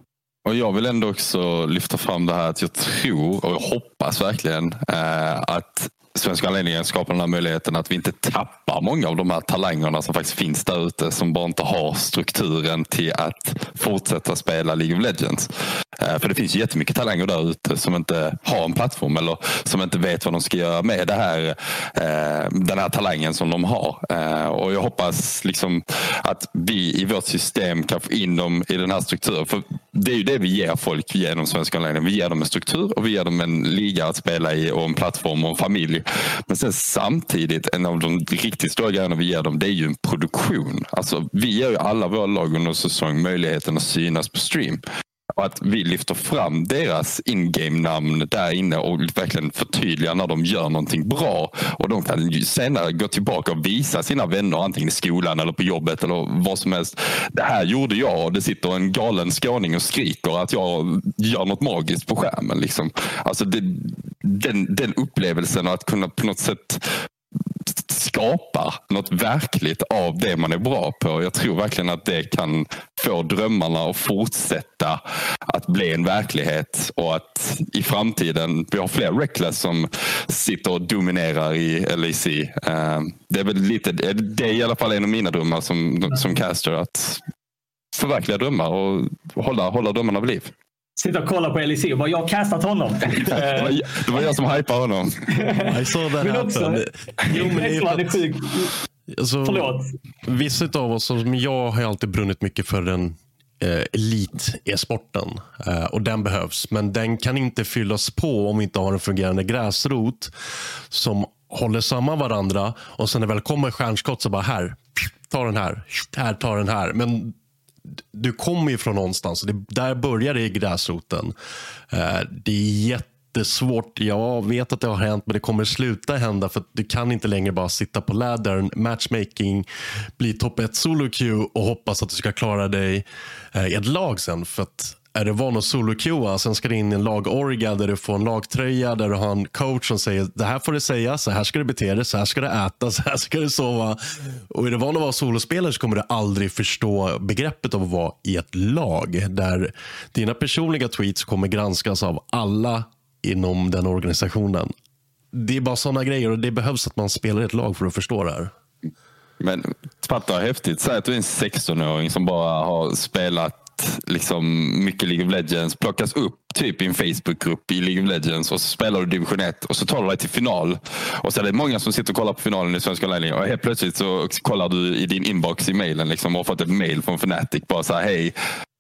Och jag vill ändå också lyfta fram det här att jag tror och jag hoppas verkligen eh, att Svenska anledningen skapar den här möjligheten att vi inte tappar många av de här talangerna som faktiskt finns där ute som bara inte har strukturen till att fortsätta spela League of Legends. Eh, för det finns ju jättemycket talanger där ute som inte har en plattform eller som inte vet vad de ska göra med det här, eh, den här talangen som de har. Eh, och jag hoppas liksom att vi i vårt system kan få in dem i den här strukturen. För det är ju det vi ger folk genom Svenska anledningen. Vi ger dem en struktur och vi ger dem en liga att spela i och en plattform och en familj men sen samtidigt, en av de riktigt stora grejerna vi ger dem, det är ju en produktion. Alltså, vi ger ju alla våra lag under säsong möjligheten att synas på stream. Och att vi lyfter fram deras in-game-namn där inne och verkligen förtydligar när de gör någonting bra. Och de kan senare gå tillbaka och visa sina vänner antingen i skolan eller på jobbet eller vad som helst. Det här gjorde jag och det sitter en galen skåning och skriker att jag gör något magiskt på skärmen. Liksom. Alltså det, den, den upplevelsen att kunna på något sätt skapar något verkligt av det man är bra på. Jag tror verkligen att det kan få drömmarna att fortsätta att bli en verklighet och att i framtiden vi har fler Reckless som sitter och dominerar i LEC. Eh, det är väl lite, det är i alla fall en av mina drömmar som, som caster att förverkliga drömmar och hålla, hålla drömmarna vid liv. Sitta och kolla på LEC och bara, jag har castat honom. det var jag som hypade honom. I saw that men också. Jo, men det är för är att- sjuk. Alltså, Förlåt. Vissa av oss, som jag har alltid brunnit mycket för den eh, elit-e-sporten. Eh, och den behövs. Men den kan inte fyllas på om vi inte har en fungerande gräsrot som håller samman varandra. Och sen när väl kommer stjärnskott så bara här, ta den här, här, ta den här. Men du kommer ju från någonstans. och Det, där börjar det i gräsroten. Eh, det är jättesvårt. Jag vet att det har hänt, men det kommer sluta hända för att du kan inte längre bara sitta på lädern, matchmaking, bli topp 1 solo queue och hoppas att du ska klara dig eh, i ett lag sen. För att är du van att solo sen ska du in i en lag-orga där du får en lagtröja, där du har en coach som säger det här får du säga, så här ska du bete dig, så här ska du äta, så här ska du sova. Och är du van att vara solospelare så kommer du aldrig förstå begreppet av att vara i ett lag där dina personliga tweets kommer granskas av alla inom den organisationen. Det är bara sådana grejer och det behövs att man spelar i ett lag för att förstå det här. Men fatta vad häftigt. Säg att du är en 16-åring som bara har spelat liksom mycket League of Legends, plockas upp typ i en Facebookgrupp i League of Legends och så spelar du division 1 och så tar du dig till final. Och så är det många som sitter och kollar på finalen i Svenska Online och helt plötsligt så kollar du i din inbox i mailen liksom, och har fått ett mail från Fnatic. Bara så här, hej,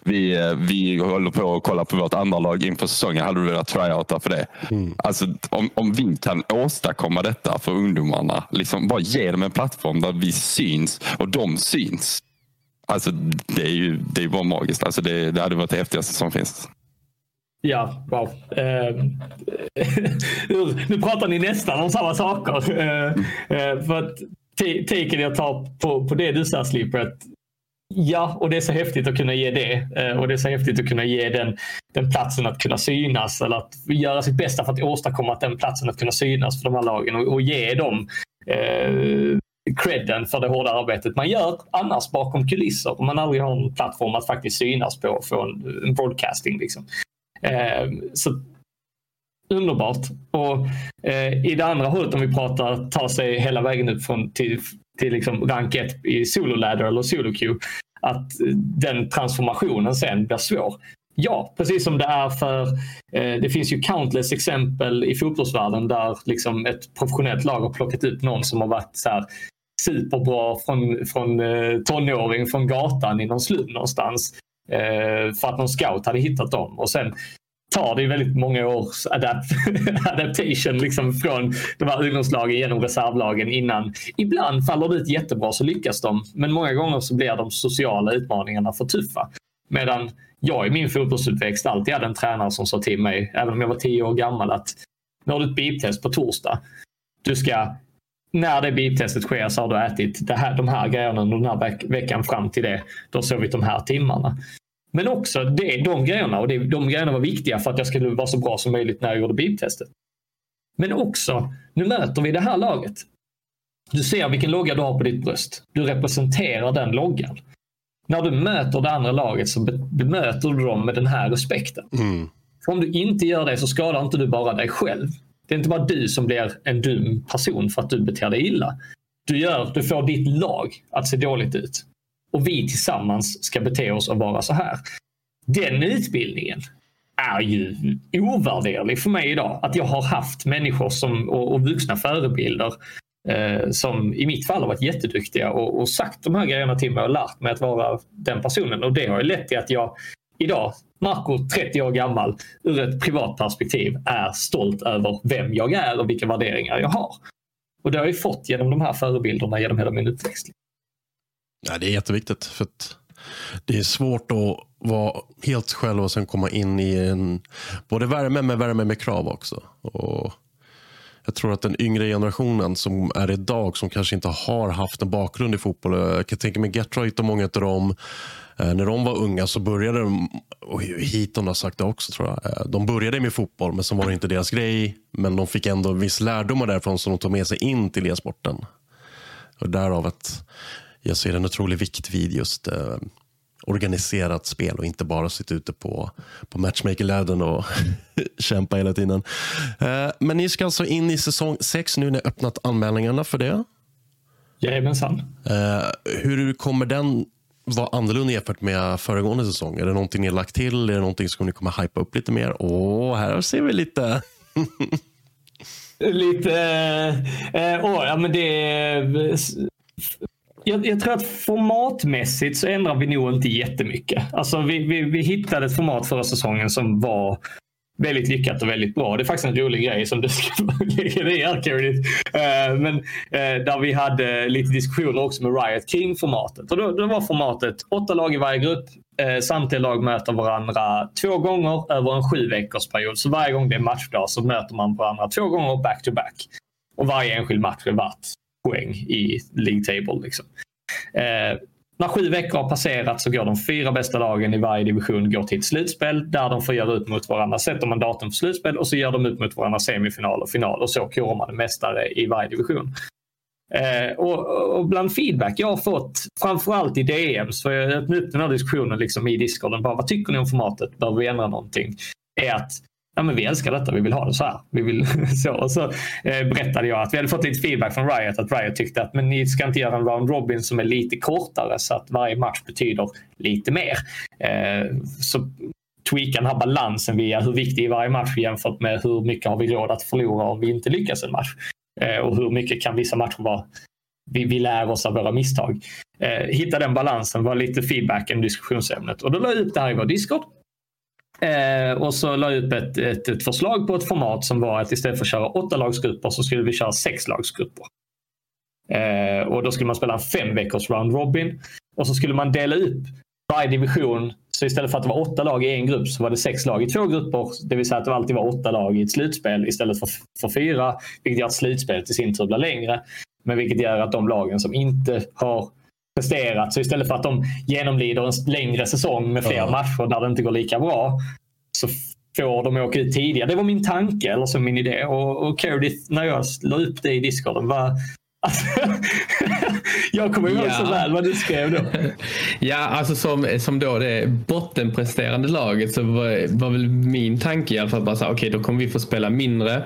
vi, vi håller på att kolla på vårt andra lag inför säsongen. Hade du velat tryouta för det? Alltså, om, om vi kan åstadkomma detta för ungdomarna, liksom bara ge dem en plattform där vi syns och de syns. Alltså, det är ju det är bara magiskt. Alltså, det, det hade varit det häftigaste som finns. Ja, wow. Uh, nu pratar ni nästan om samma saker. Uh, uh, för att taken jag tar på, på det du sa Slipper, att ja, och det är så häftigt att kunna ge det. Och det är så häftigt att kunna ge den, den platsen att kunna synas eller att göra sitt bästa för att åstadkomma att den platsen att kunna synas för de här lagen och, och ge dem credden för det hårda arbetet man gör annars bakom kulisser. Om man aldrig har en plattform att faktiskt synas på från en broadcasting. Liksom. Eh, så underbart. Och eh, i det andra hållet om vi pratar ta sig hela vägen upp från, till, till liksom rank 1 i solo ladder eller solo queue. Att den transformationen sen blir svår. Ja, precis som det är för... Eh, det finns ju countless exempel i fotbollsvärlden där liksom ett professionellt lag har plockat ut någon som har varit så här superbra från, från eh, tonåring från gatan i någon slum någonstans. Eh, för att någon scout hade hittat dem. Och sen tar det ju väldigt många års adapt adaptation liksom från de här ungdomslagen genom reservlagen innan. Ibland faller det ut jättebra så lyckas de. Men många gånger så blir de sociala utmaningarna för tuffa. Medan jag i min fotbollsuppväxt alltid hade en tränare som sa till mig, även om jag var tio år gammal, att nu har du ett biptest på torsdag. Du ska när det biltestet sker så har du ätit det här, de här grejerna under den här veck veckan fram till det. Du har sovit de här timmarna. Men också det, de grejerna och det, de grejerna var viktiga för att jag skulle vara så bra som möjligt när jag gjorde biltestet. Men också, nu möter vi det här laget. Du ser vilken logga du har på ditt bröst. Du representerar den loggan. När du möter det andra laget så bemöter du dem med den här respekten. Mm. Om du inte gör det så skadar inte du bara dig själv. Det är inte bara du som blir en dum person för att du beter dig illa. Du, gör, du får ditt lag att se dåligt ut. Och vi tillsammans ska bete oss och vara så här. Den utbildningen är ju ovärderlig för mig idag. Att jag har haft människor som, och, och vuxna förebilder eh, som i mitt fall har varit jätteduktiga och, och sagt de här grejerna till mig och lärt mig att vara den personen. Och det har ju lett till att jag idag, Marco, 30 år gammal, ur ett privat perspektiv är stolt över vem jag är och vilka värderingar jag har. Och det har jag fått genom de här förebilderna genom hela min uppväxt. Ja, det är jätteviktigt. för Det är svårt att vara helt själv och sen komma in i en både värme men värme med krav också. Och jag tror att den yngre generationen som är idag som kanske inte har haft en bakgrund i fotboll. Eh, jag kan tänka mig Getroid och många av dem. Eh, när de var unga så började de, och Heaton har sagt det också tror jag. Eh, de började med fotboll men sen var det inte deras grej. Men de fick ändå viss lärdomar därifrån som de tog med sig in till e-sporten. Och därav att jag ser en otrolig vikt vid just organiserat spel och inte bara sitta ute på, på matchmaker och kämpa hela tiden. Eh, men ni ska alltså in i säsong 6 nu när ni öppnat anmälningarna för det? Jajamensan. Eh, hur kommer den vara annorlunda jämfört med föregående säsong? Är det någonting ni har lagt till? Är det någonting som ni kommer hypa upp lite mer? Åh, här ser vi lite lite... Eh, oh, ja, men det jag, jag, tror att formatmässigt så ändrar vi nog inte jättemycket. Alltså vi, vi, vi hittade ett format förra säsongen som var väldigt lyckat och väldigt bra. Det är faktiskt en rolig grej som du ska lägga dig i eh, Men eh, där vi hade lite diskussioner också med Riot King-formatet. Och då, då var formatet åtta lag i varje grupp. Eh, samtliga lag möter varandra två gånger över en sju veckors period. Så varje gång det är matchdag så möter man varandra två gånger back to back. Och varje enskild match är värt poäng i League Table. Liksom. Eh, när sju veckor har passerat så går de fyra bästa lagen i varje division går till ett slutspel där de får göra ut mot varandra. Sätter man datum för slutspel och så gör de ut mot varandra semifinal och final och så korar man en mästare i varje division. Eh, och, och, bland feedback jag har fått, framförallt i DMs, för jag öppnade upp den här diskussionen liksom i Discorden, bara vad tycker ni om formatet? Behöver vi ändra någonting? Är att ja, men vi älskar detta, vi vill ha det så här. Vi vill, så. Och så eh, berättade jag att vi hade fått lite feedback från Riot att Riot tyckte att men ni ska inte göra en round robin som är lite kortare så att varje match betyder lite mer. Eh, så tweaka den här balansen via hur viktig är varje match jämfört med hur mycket har vi råd att förlora om vi inte lyckas en match. Eh, och hur mycket kan vissa matcher vara vi, vi lär oss av våra misstag. Eh, hitta den balansen var lite feedbacken diskussionsämnet. Och då la jag ut det här i vår Discord. Eh, och så la jag upp ett, ett, ett, förslag på ett format som var att istället för att köra åtta lagsgrupper så skulle vi köra sex lagsgrupper. Eh, och då skulle man spela en fem veckors round robin. Och så skulle man dela upp varje division. Så istället för att det var åtta lag i en grupp så var det sex lag i två grupper. Det vill säga att det alltid var åtta lag i ett slutspel istället för, för fyra. Vilket gör att slutspelet i sin tur blir längre. Men vilket gör att de lagen som inte har presterat. Så istället för att de genomlider en längre säsong med fler ja. matcher där det inte går lika bra så får de åka ut tidigare. Det var min tanke, eller så min idé. Och, och Cardiff, när jag la upp det i discorden, var Alltså, jag kommer ihåg ja. så väl vad du skrev då. Ja, alltså som, som då det bottenpresterande laget så var, var väl min tanke i alla fall bara så okej okay, då kommer vi få spela mindre.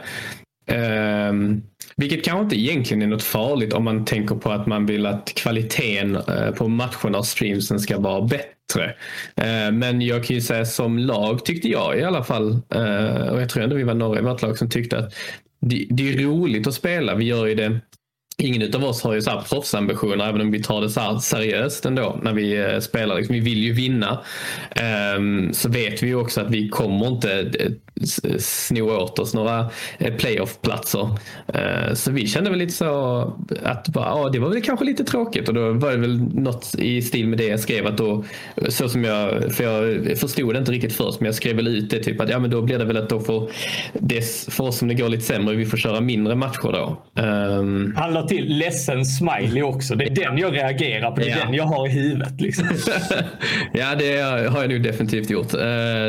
Um, vilket kanske inte egentligen är något farligt om man tänker på att man vill att kvaliteten eh, på matcherna och streamsen ska vara bättre. Eh, men jag kan ju säga som lag tyckte jag i alla fall, eh, och jag tror ändå vi var några i vårt lag som tyckte att det, det är roligt att spela. Vi gör ju det Ingen av oss har ju så här proffsambitioner även om vi tar det så här seriöst ändå när vi spelar. Liksom, vi vill ju vinna. Um, så vet vi ju också att vi kommer inte sno åt oss några eh, playoff-platser. Uh, så vi kände väl lite så att bara, ja, det var väl kanske lite tråkigt och då var det väl något i stil med det jag skrev att då så som jag, för jag förstod det inte riktigt först men jag skrev väl ut det typ att ja men då blir det väl att då får det för oss som det går lite sämre vi får köra mindre matcher då. Um, till ledsen smiley också. Det är den jag reagerar på. Det är Ja. den jag har i huvudet. Liksom. ja, det har jag nog definitivt gjort. Eh,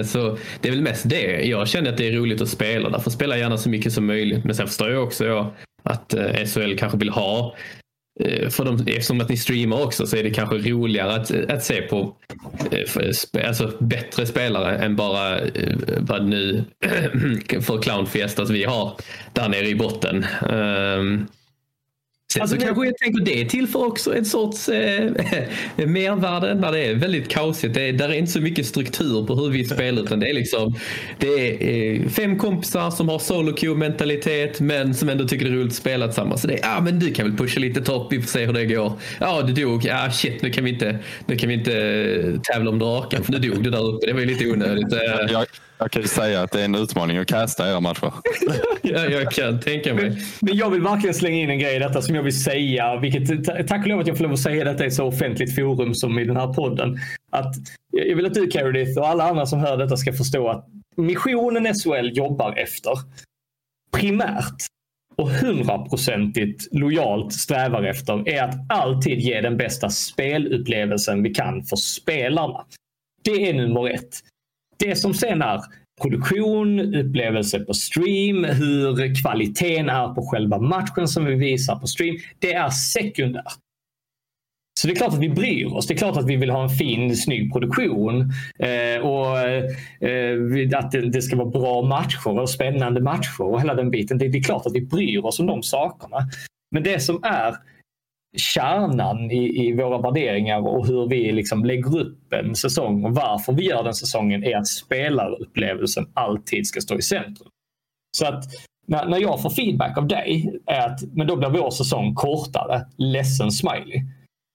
Så det är väl mest det. Jag känner känner att det är roligt att spela. Därför spelar jag gärna så mycket som möjligt. Men sen förstår jag också ja, att eh, SHL kanske vill ha eh, för de, eftersom att ni streamar också så är det kanske roligare att, eh, att se på eh, alltså, bättre spelare än bara vad nu för clownfiestas vi har där nere i botten. Um, Sen Alltså, så det- kanske jag tänker det är till för också en sorts eh, mervärde när det är väldigt kaosigt. Det är, där är inte så mycket struktur på hur vi spelar utan det är liksom det är eh, fem kompisar som har solo queue mentalitet men som ändå tycker det är roligt att spela tillsammans. Så det är, ja ah, men du kan väl pusha lite topp, vi får se hur det går. Ja du dog, ja ah, shit nu kan vi inte, nu kan vi inte eh, tävla om draken för nu dog du där uppe. Det var ju lite onödigt. Jag, jag kan ju säga att det är en utmaning att casta era matcher. ja, jag kan tänka mig. Men jag vill verkligen slänga in en grej i detta som jag vill säga. Vilket, ta- tack och lov att jag får lov att säga detta i så offentligt forum som i den här podden. Att jag vill att du Carolith och alla andra som hör detta ska förstå att missionen SHL jobbar efter primärt och hundraprocentigt lojalt strävar efter är att alltid ge den bästa spelupplevelsen vi kan för spelarna. Det är nummer ett. Det som sen är produktion, upplevelse på stream, hur kvaliteten är på själva matchen som vi visar på stream. Det är sekundärt. Så det är klart att vi bryr oss. Det är klart att vi vill ha en fin, snygg produktion. Eh, och eh, att det, det ska vara bra matcher och spännande matcher och hela den biten. Det, det är klart att vi bryr oss om de sakerna. Men det som är kärnan i, i våra värderingar och hur vi liksom lägger upp en säsong och varför vi gör den säsongen är att spelarupplevelsen alltid ska stå i centrum. Så att när, när jag får feedback av dig är att men då blir vår säsong kortare, ledsen smiley.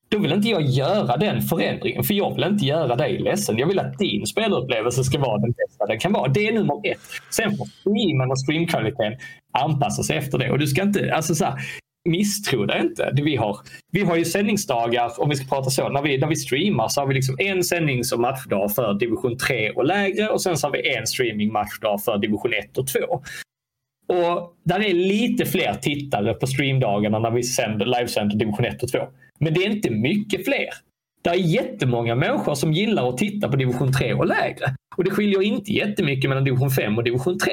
Då vill inte jag göra den förändringen för jag vill inte göra dig ledsen. Jag vill att din spelupplevelse ska vara den bästa den kan vara. Det är nummer ett. Sen får streamen och streamkvaliteten anpassa sig efter det. Och du ska inte, alltså så här, misstro det inte. Vi har, vi har ju sändningsdagar, om vi ska prata så, när vi, när vi streamar så har vi liksom en sändnings och matchdag för division 3 och lägre och sen så har vi en streaming matchdag för division 1 och 2. Och där är lite fler tittare på streamdagarna när vi sänder, livesänder division 1 och 2. Men det är inte mycket fler. Det är jättemånga människor som gillar att titta på division 3 och lägre. Och det skiljer inte jättemycket mellan division 5 och division 3.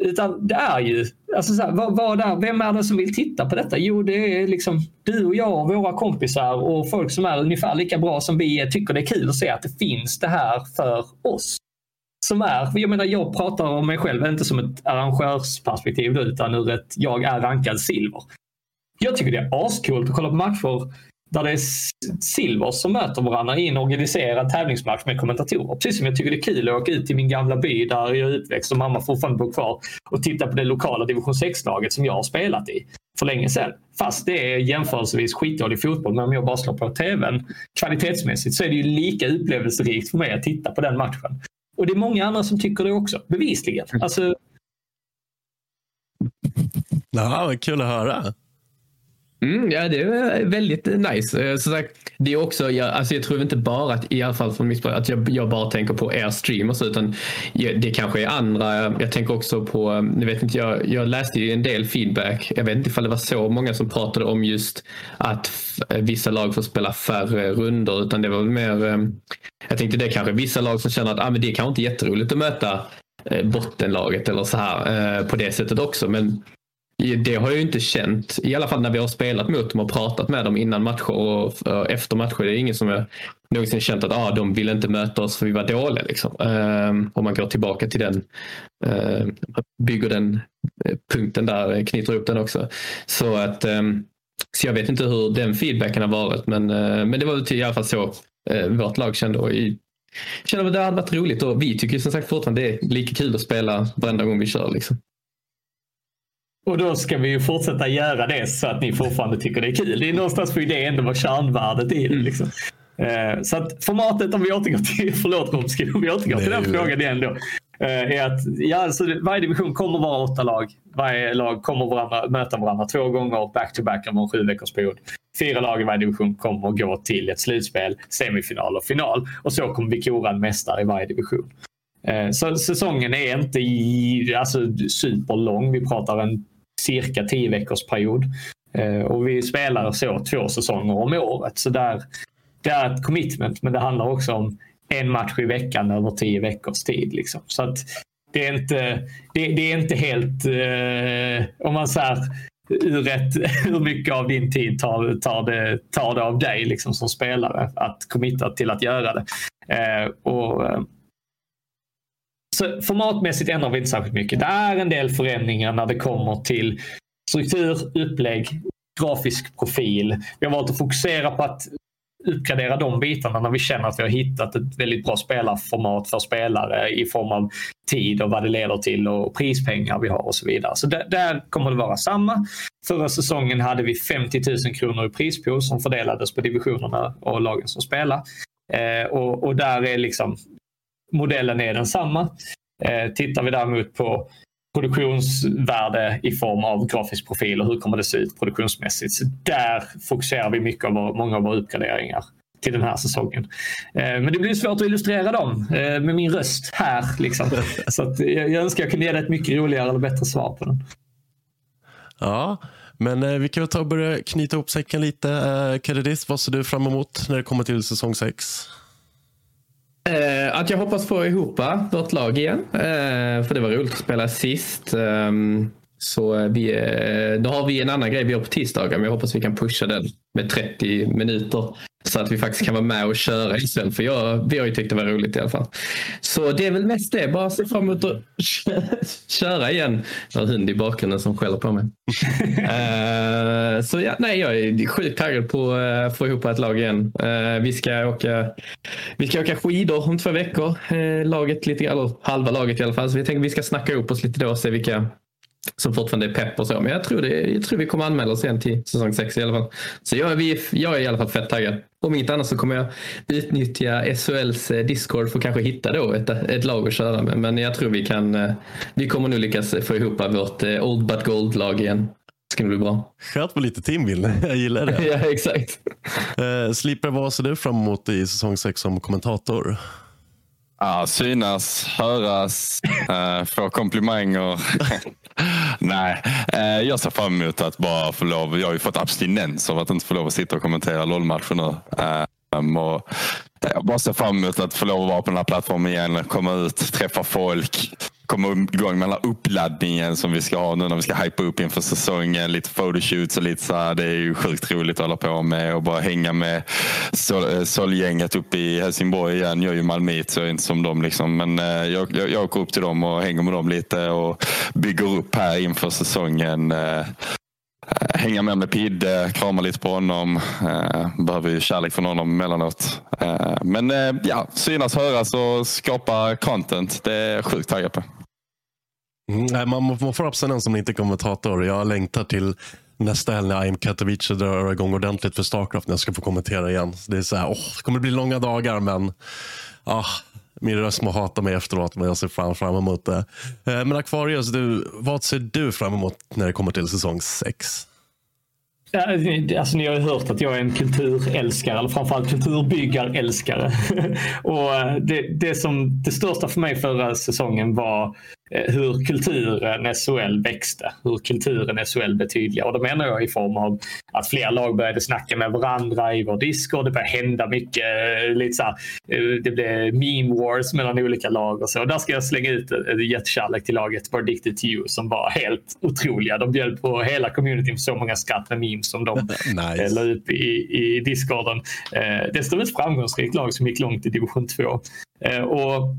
Utan det är ju, alltså så här, vad, vad är, vem är det som vill titta på detta? Jo, det är liksom du och jag och våra kompisar och folk som är ungefär lika bra som vi är, tycker det är kul att se att det finns det här för oss. Som är, jag menar jag pratar om mig själv, inte som ett arrangörsperspektiv utan ur ett jag är rankad silver. Jag tycker det är ascoolt att kolla på matcher där det är silvers silver som möter varandra i en organiserad tävlingsmatch med kommentatorer. Precis som jag tycker det är kul att åka ut till min gamla by där jag är uppväxt och mamma fortfarande bor kvar och titta på det lokala division 6-laget som jag har spelat i för länge sedan. Fast det är jämförelsevis skitdålig fotboll, men om jag bara slår på tvn kvalitetsmässigt så är det ju lika upplevelserikt för mig att titta på den matchen. Och det är många andra som tycker det också, bevisligen. Alltså, Ja, kul att höra. Mm, ja, det är väldigt nice. Eh, som sagt, det är också, jag, alltså jag tror inte bara att, i alla fall från mitt att jag, jag bara tänker på er streamers utan det kanske är andra. Jag tänker också på, nu vet inte, jag, jag läste ju en del feedback. Jag vet inte ifall det var så många som pratade om just att vissa lag får spela färre runder utan det var väl mer, ehm, jag tänkte det kanske vissa lag som känner att ah, men det är kanske inte jätteroligt att möta eh, bottenlaget eller så här eh, på det sättet också. Men det har jag ju inte känt, i alla fall när vi har spelat mot dem och pratat med dem innan matcher och efter matcher. Det är ingen som jag någonsin känt att ah, de ville inte möta oss för vi var dåliga. Liksom. Um, om man går tillbaka till den, um, bygger den eh, punkten där, eh, knyter upp den också. Så att um, så jag vet inte hur den feedbacken har varit men, uh, men det var i alla fall så uh, vårt lag kände. Och i, kände att det hade varit roligt och vi tycker som sagt fortfarande det är lika kul att spela varenda gång vi kör. Liksom. Och då ska vi ju fortsätta göra det så att ni fortfarande tycker det är kul. Det är någonstans får ju det ändå vara kärnvärdet i det. Liksom. Eh, Så att formatet, om vi återgår till, förlåt om vi återgår till den frågan igen då. eh, Är att ja, alltså, varje division kommer vara åtta lag. Varje lag kommer varandra, möta varandra två gånger back to back över en sju veckors period. Fyra lag i varje division kommer att gå till ett slutspel, semifinal och final. Och så kommer vi kora en mästare i varje division. Eh, Så säsongen är inte i, alltså, superlång. Vi pratar en cirka 10 veckors period. Eh, och vi spelar så två säsonger om året. Så där, det är ett commitment men det handlar också om en match i veckan över tio veckors tid. Liksom. Så att det är inte, det, det är inte helt, eh, om man säger hur, rätt, hur mycket av din tid tar, tar, det, tar det av dig liksom, som spelare att committa till att göra det. Eh, och, eh, så formatmässigt ändrar vi inte särskilt mycket. Det är en del förändringar när det kommer till struktur, upplägg, grafisk profil. Vi har valt att fokusera på att uppgradera de bitarna när vi känner att vi har hittat ett väldigt bra spelarformat för spelare i form av tid och vad det leder till och prispengar vi har och så vidare. Så där, där kommer det vara samma. Förra säsongen hade vi 50 000 kronor i prispool som fördelades på divisionerna och lagen som spelar. Eh, och, och, där är liksom modellen är densamma. Eh, tittar vi däremot på produktionsvärde i form av grafisk profil och hur kommer det se ut produktionsmässigt. Så där fokuserar vi mycket av många av våra uppgraderingar till den här säsongen. Eh, men det blir svårt att illustrera dem eh, med min röst här. Liksom. Så jag önskar jag kunde ge dig ett mycket roligare eller bättre svar på den. Ja, men vi kan ta och börja knyta ihop säcken lite. Kedidis, vad ser du fram emot när det kommer till säsong 6? Eh, att jag hoppas få ihop vårt lag igen. Eh, för det var roligt att spela sist. Ehm, eh, så vi, eh, då har vi en annan grej vi gör på tisdagar, men jag hoppas vi kan pusha den med 30 minuter så att vi faktiskt kan vara med och köra istället. För jag, vi har ju tyckt det var roligt i alla fall. Så det är väl mest det. Bara se fram emot att köra igen. Jag har hund i bakgrunden som skäller på mig. uh, så ja, nej, jag är sjukt taggad på att uh, få ihop ett lag igen. Uh, vi, ska åka, vi ska åka skidor om två veckor. Laget lite, eller halva laget i alla fall. Så vi tänker vi ska snacka ihop oss lite då och se vilka som fortfarande är pepp och så. Men jag tror, det, jag tror vi kommer anmäla oss igen till säsong 6 i alla fall. Så jag, vi, jag är i alla fall fett taggad. Om inte annat så kommer jag utnyttja SHLs eh, Discord för att kanske hitta då ett, ett lag att köra med. Men jag tror vi kan. Eh, vi kommer nog lyckas få ihop vårt eh, Old But Gold-lag igen. Det ska bli bra. Skönt på lite teambuilding. Jag gillar det. ja, exakt. Uh, Slipper, vad ser du fram emot i säsong 6 som kommentator? Ja, synas, höras, äh, få komplimanger. Nej, äh, jag ser fram emot att bara få lov. Jag har ju fått abstinens av att inte få lov att sitta och kommentera LOL-matcher nu. Äh, och eh, jag bara ser fram emot att få lov att vara på den här plattformen igen, komma ut, träffa folk, komma igång med den här uppladdningen som vi ska ha nu när vi ska hypa upp inför säsongen. Lite photoshoots och lite så här. Det är ju sjukt roligt att hålla på med och bara hänga med eh, Sol-gänget uppe i Helsingborg igen. Jag är ju malmöit så jag är inte som dem liksom. Men eh, jag, jag, jag åker upp till dem och hänger med dem lite och bygger upp här inför säsongen. Eh. Eh, hänga med med Pidde, krama lite på honom. Eh, behöver ju kärlek från honom emellanåt. Eh, men ja, synas, höras och skapa content. Det är jag sjukt taggad på. Mm, nej, man, man får abstinens som inte är kommentator. Jag längtar till nästa helg när IM Katowice drar igång ordentligt för Starcraft när jag ska få kommentera igen. det, är så här, åh, det kommer bli långa dagar men ah, min röst må hata mig efteråt men jag ser fram, fram emot det. Eh, men Aquarius, du, vad ser du fram emot när det kommer till säsong 6? Alltså, ni har ju hört att jag är en kulturälskare, eller framförallt kulturbyggarälskare. och eh, det, det, som, det största för mig förra säsongen var hur kulturen SHL växte, hur kulturen SHL blev tydligare. Och då menar jag i form av att fler lag började snacka med varandra i vår Discord. Det började hända mycket. Eh, lite så här, eh, det blev meme wars mellan olika lag och så. Och där ska jag slänga ut en jättekärlek till laget Addicted to you som var helt otroliga. De bjöd på hela communityn så många skratt med memes som de nice. la upp i, i Discorden. Dessutom ett framgångsrikt lag som gick långt i division 2. Och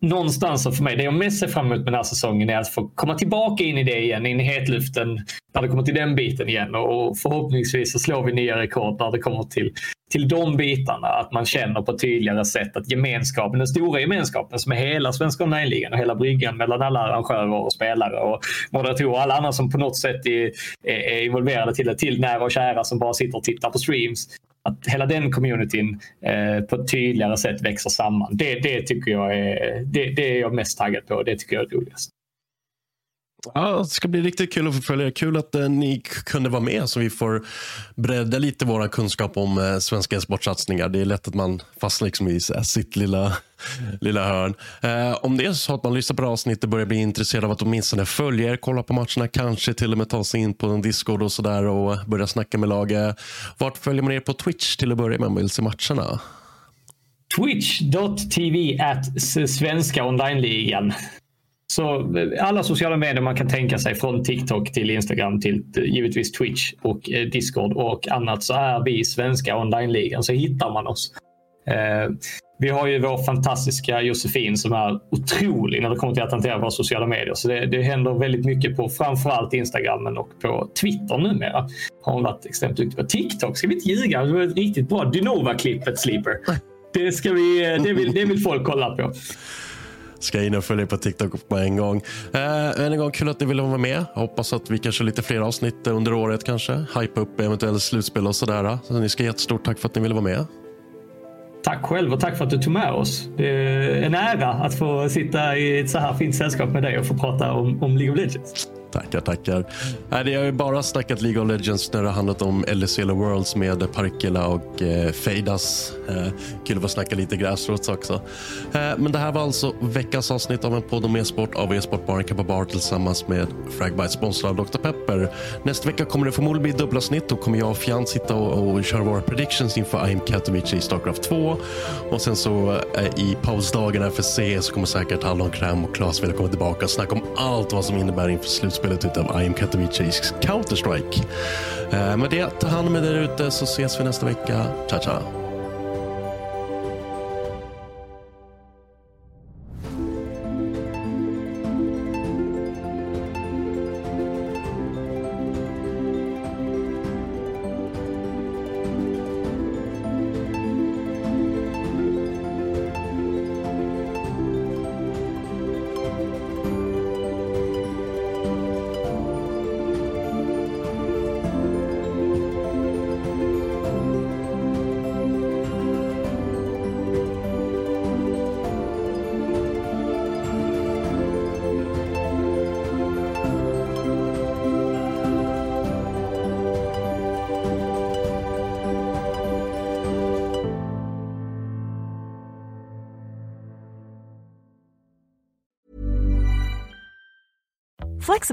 någonstans för mig, det jag mest ser fram emot med den här säsongen är att få komma tillbaka in i det igen, in i hetluften när det kommer till den biten igen och förhoppningsvis så slår vi nya rekord när det kommer till, till de bitarna. Att man känner på ett tydligare sätt att gemenskapen, den stora gemenskapen som är hela Svenska online och hela bryggan mellan alla arrangörer och spelare och moderatorer och alla andra som på något sätt är, är involverade till det, till nära och kära som bara sitter och tittar på streams att hela den communityn eh, på ett tydligare sätt växer samman. Det, det tycker jag är, det, det är jag mest taggad på. Det tycker jag är roligast. Ja, det ska bli riktigt kul att få följa. Kul att eh, ni kunde vara med så vi får bredda lite vår kunskap om eh, svenska sportsatsningar. Det är lätt att man fastnar liksom i så här, sitt lilla, lilla hörn. Eh, om det är så att man lyssnar på det avsnittet och börjar bli intresserad av att åtminstone följa er, kolla på matcherna, kanske till och med ta sig in på en Discord och sådär och börja snacka med laget. Vart följer man er på Twitch till att börja med om man vill se matcherna? Twitch.tv at svenska online-ligan. Så eh, alla sociala medier man kan tänka sig från TikTok till Instagram till eh, givetvis Twitch och eh, Discord och annat så är vi svenska online-ligan så hittar man oss. vi har ju vår fantastiska Josefin som är otrolig när det kommer till att hantera våra sociala medier. Så det, det händer väldigt mycket på framförallt Instagram och på Twitter numera. Har hon varit extremt duktig på. TikTok ska vi inte ljuga. Det var ett riktigt bra Dynova-klippet Sleeper. Det, ska vi, det, vill, det vill folk kolla på ska in och följa på TikTok på en gång. Äh, än en gång, kul att ni ville vara med. hoppas att vi kanske lite fler avsnitt eh, under året kanske. Hypa upp eventuellt slutspel och sådär. Så ni ska ha jättestort tack för att ni ville vara med. Tack själv och tack för att du tog med oss. Det är en ära att få sitta i ett så här fint sällskap med dig och få prata om, om League of Legends. Tackar, tackar. Nej, det har ju bara snackat League of Legends när det har handlat om LCL Worlds med Parkela och eh, Fejdas. Eh, kul att få snacka lite gräsrots också. Eh, men det här var alltså veckans avsnitt av en podd om e-sport av e-sportbaren Kappa Bar tillsammans med Fragbite sponsrad av Dr. Pepper. Nästa vecka kommer det förmodligen bli dubbla snitt. Då kommer jag och Fjant sitta och, och köra våra predictions inför IM Katowice i Starcraft 2. Och sen så eh, i pausdagarna för CS så kommer säkert Hallon Kräm och Claes vilja komma tillbaka och snacka om allt vad som innebär inför slutspelet spelet av I am Katowices Counter-Strike. Eh, med det, ta hand om er där ute så ses vi nästa vecka. Ciao, ciao.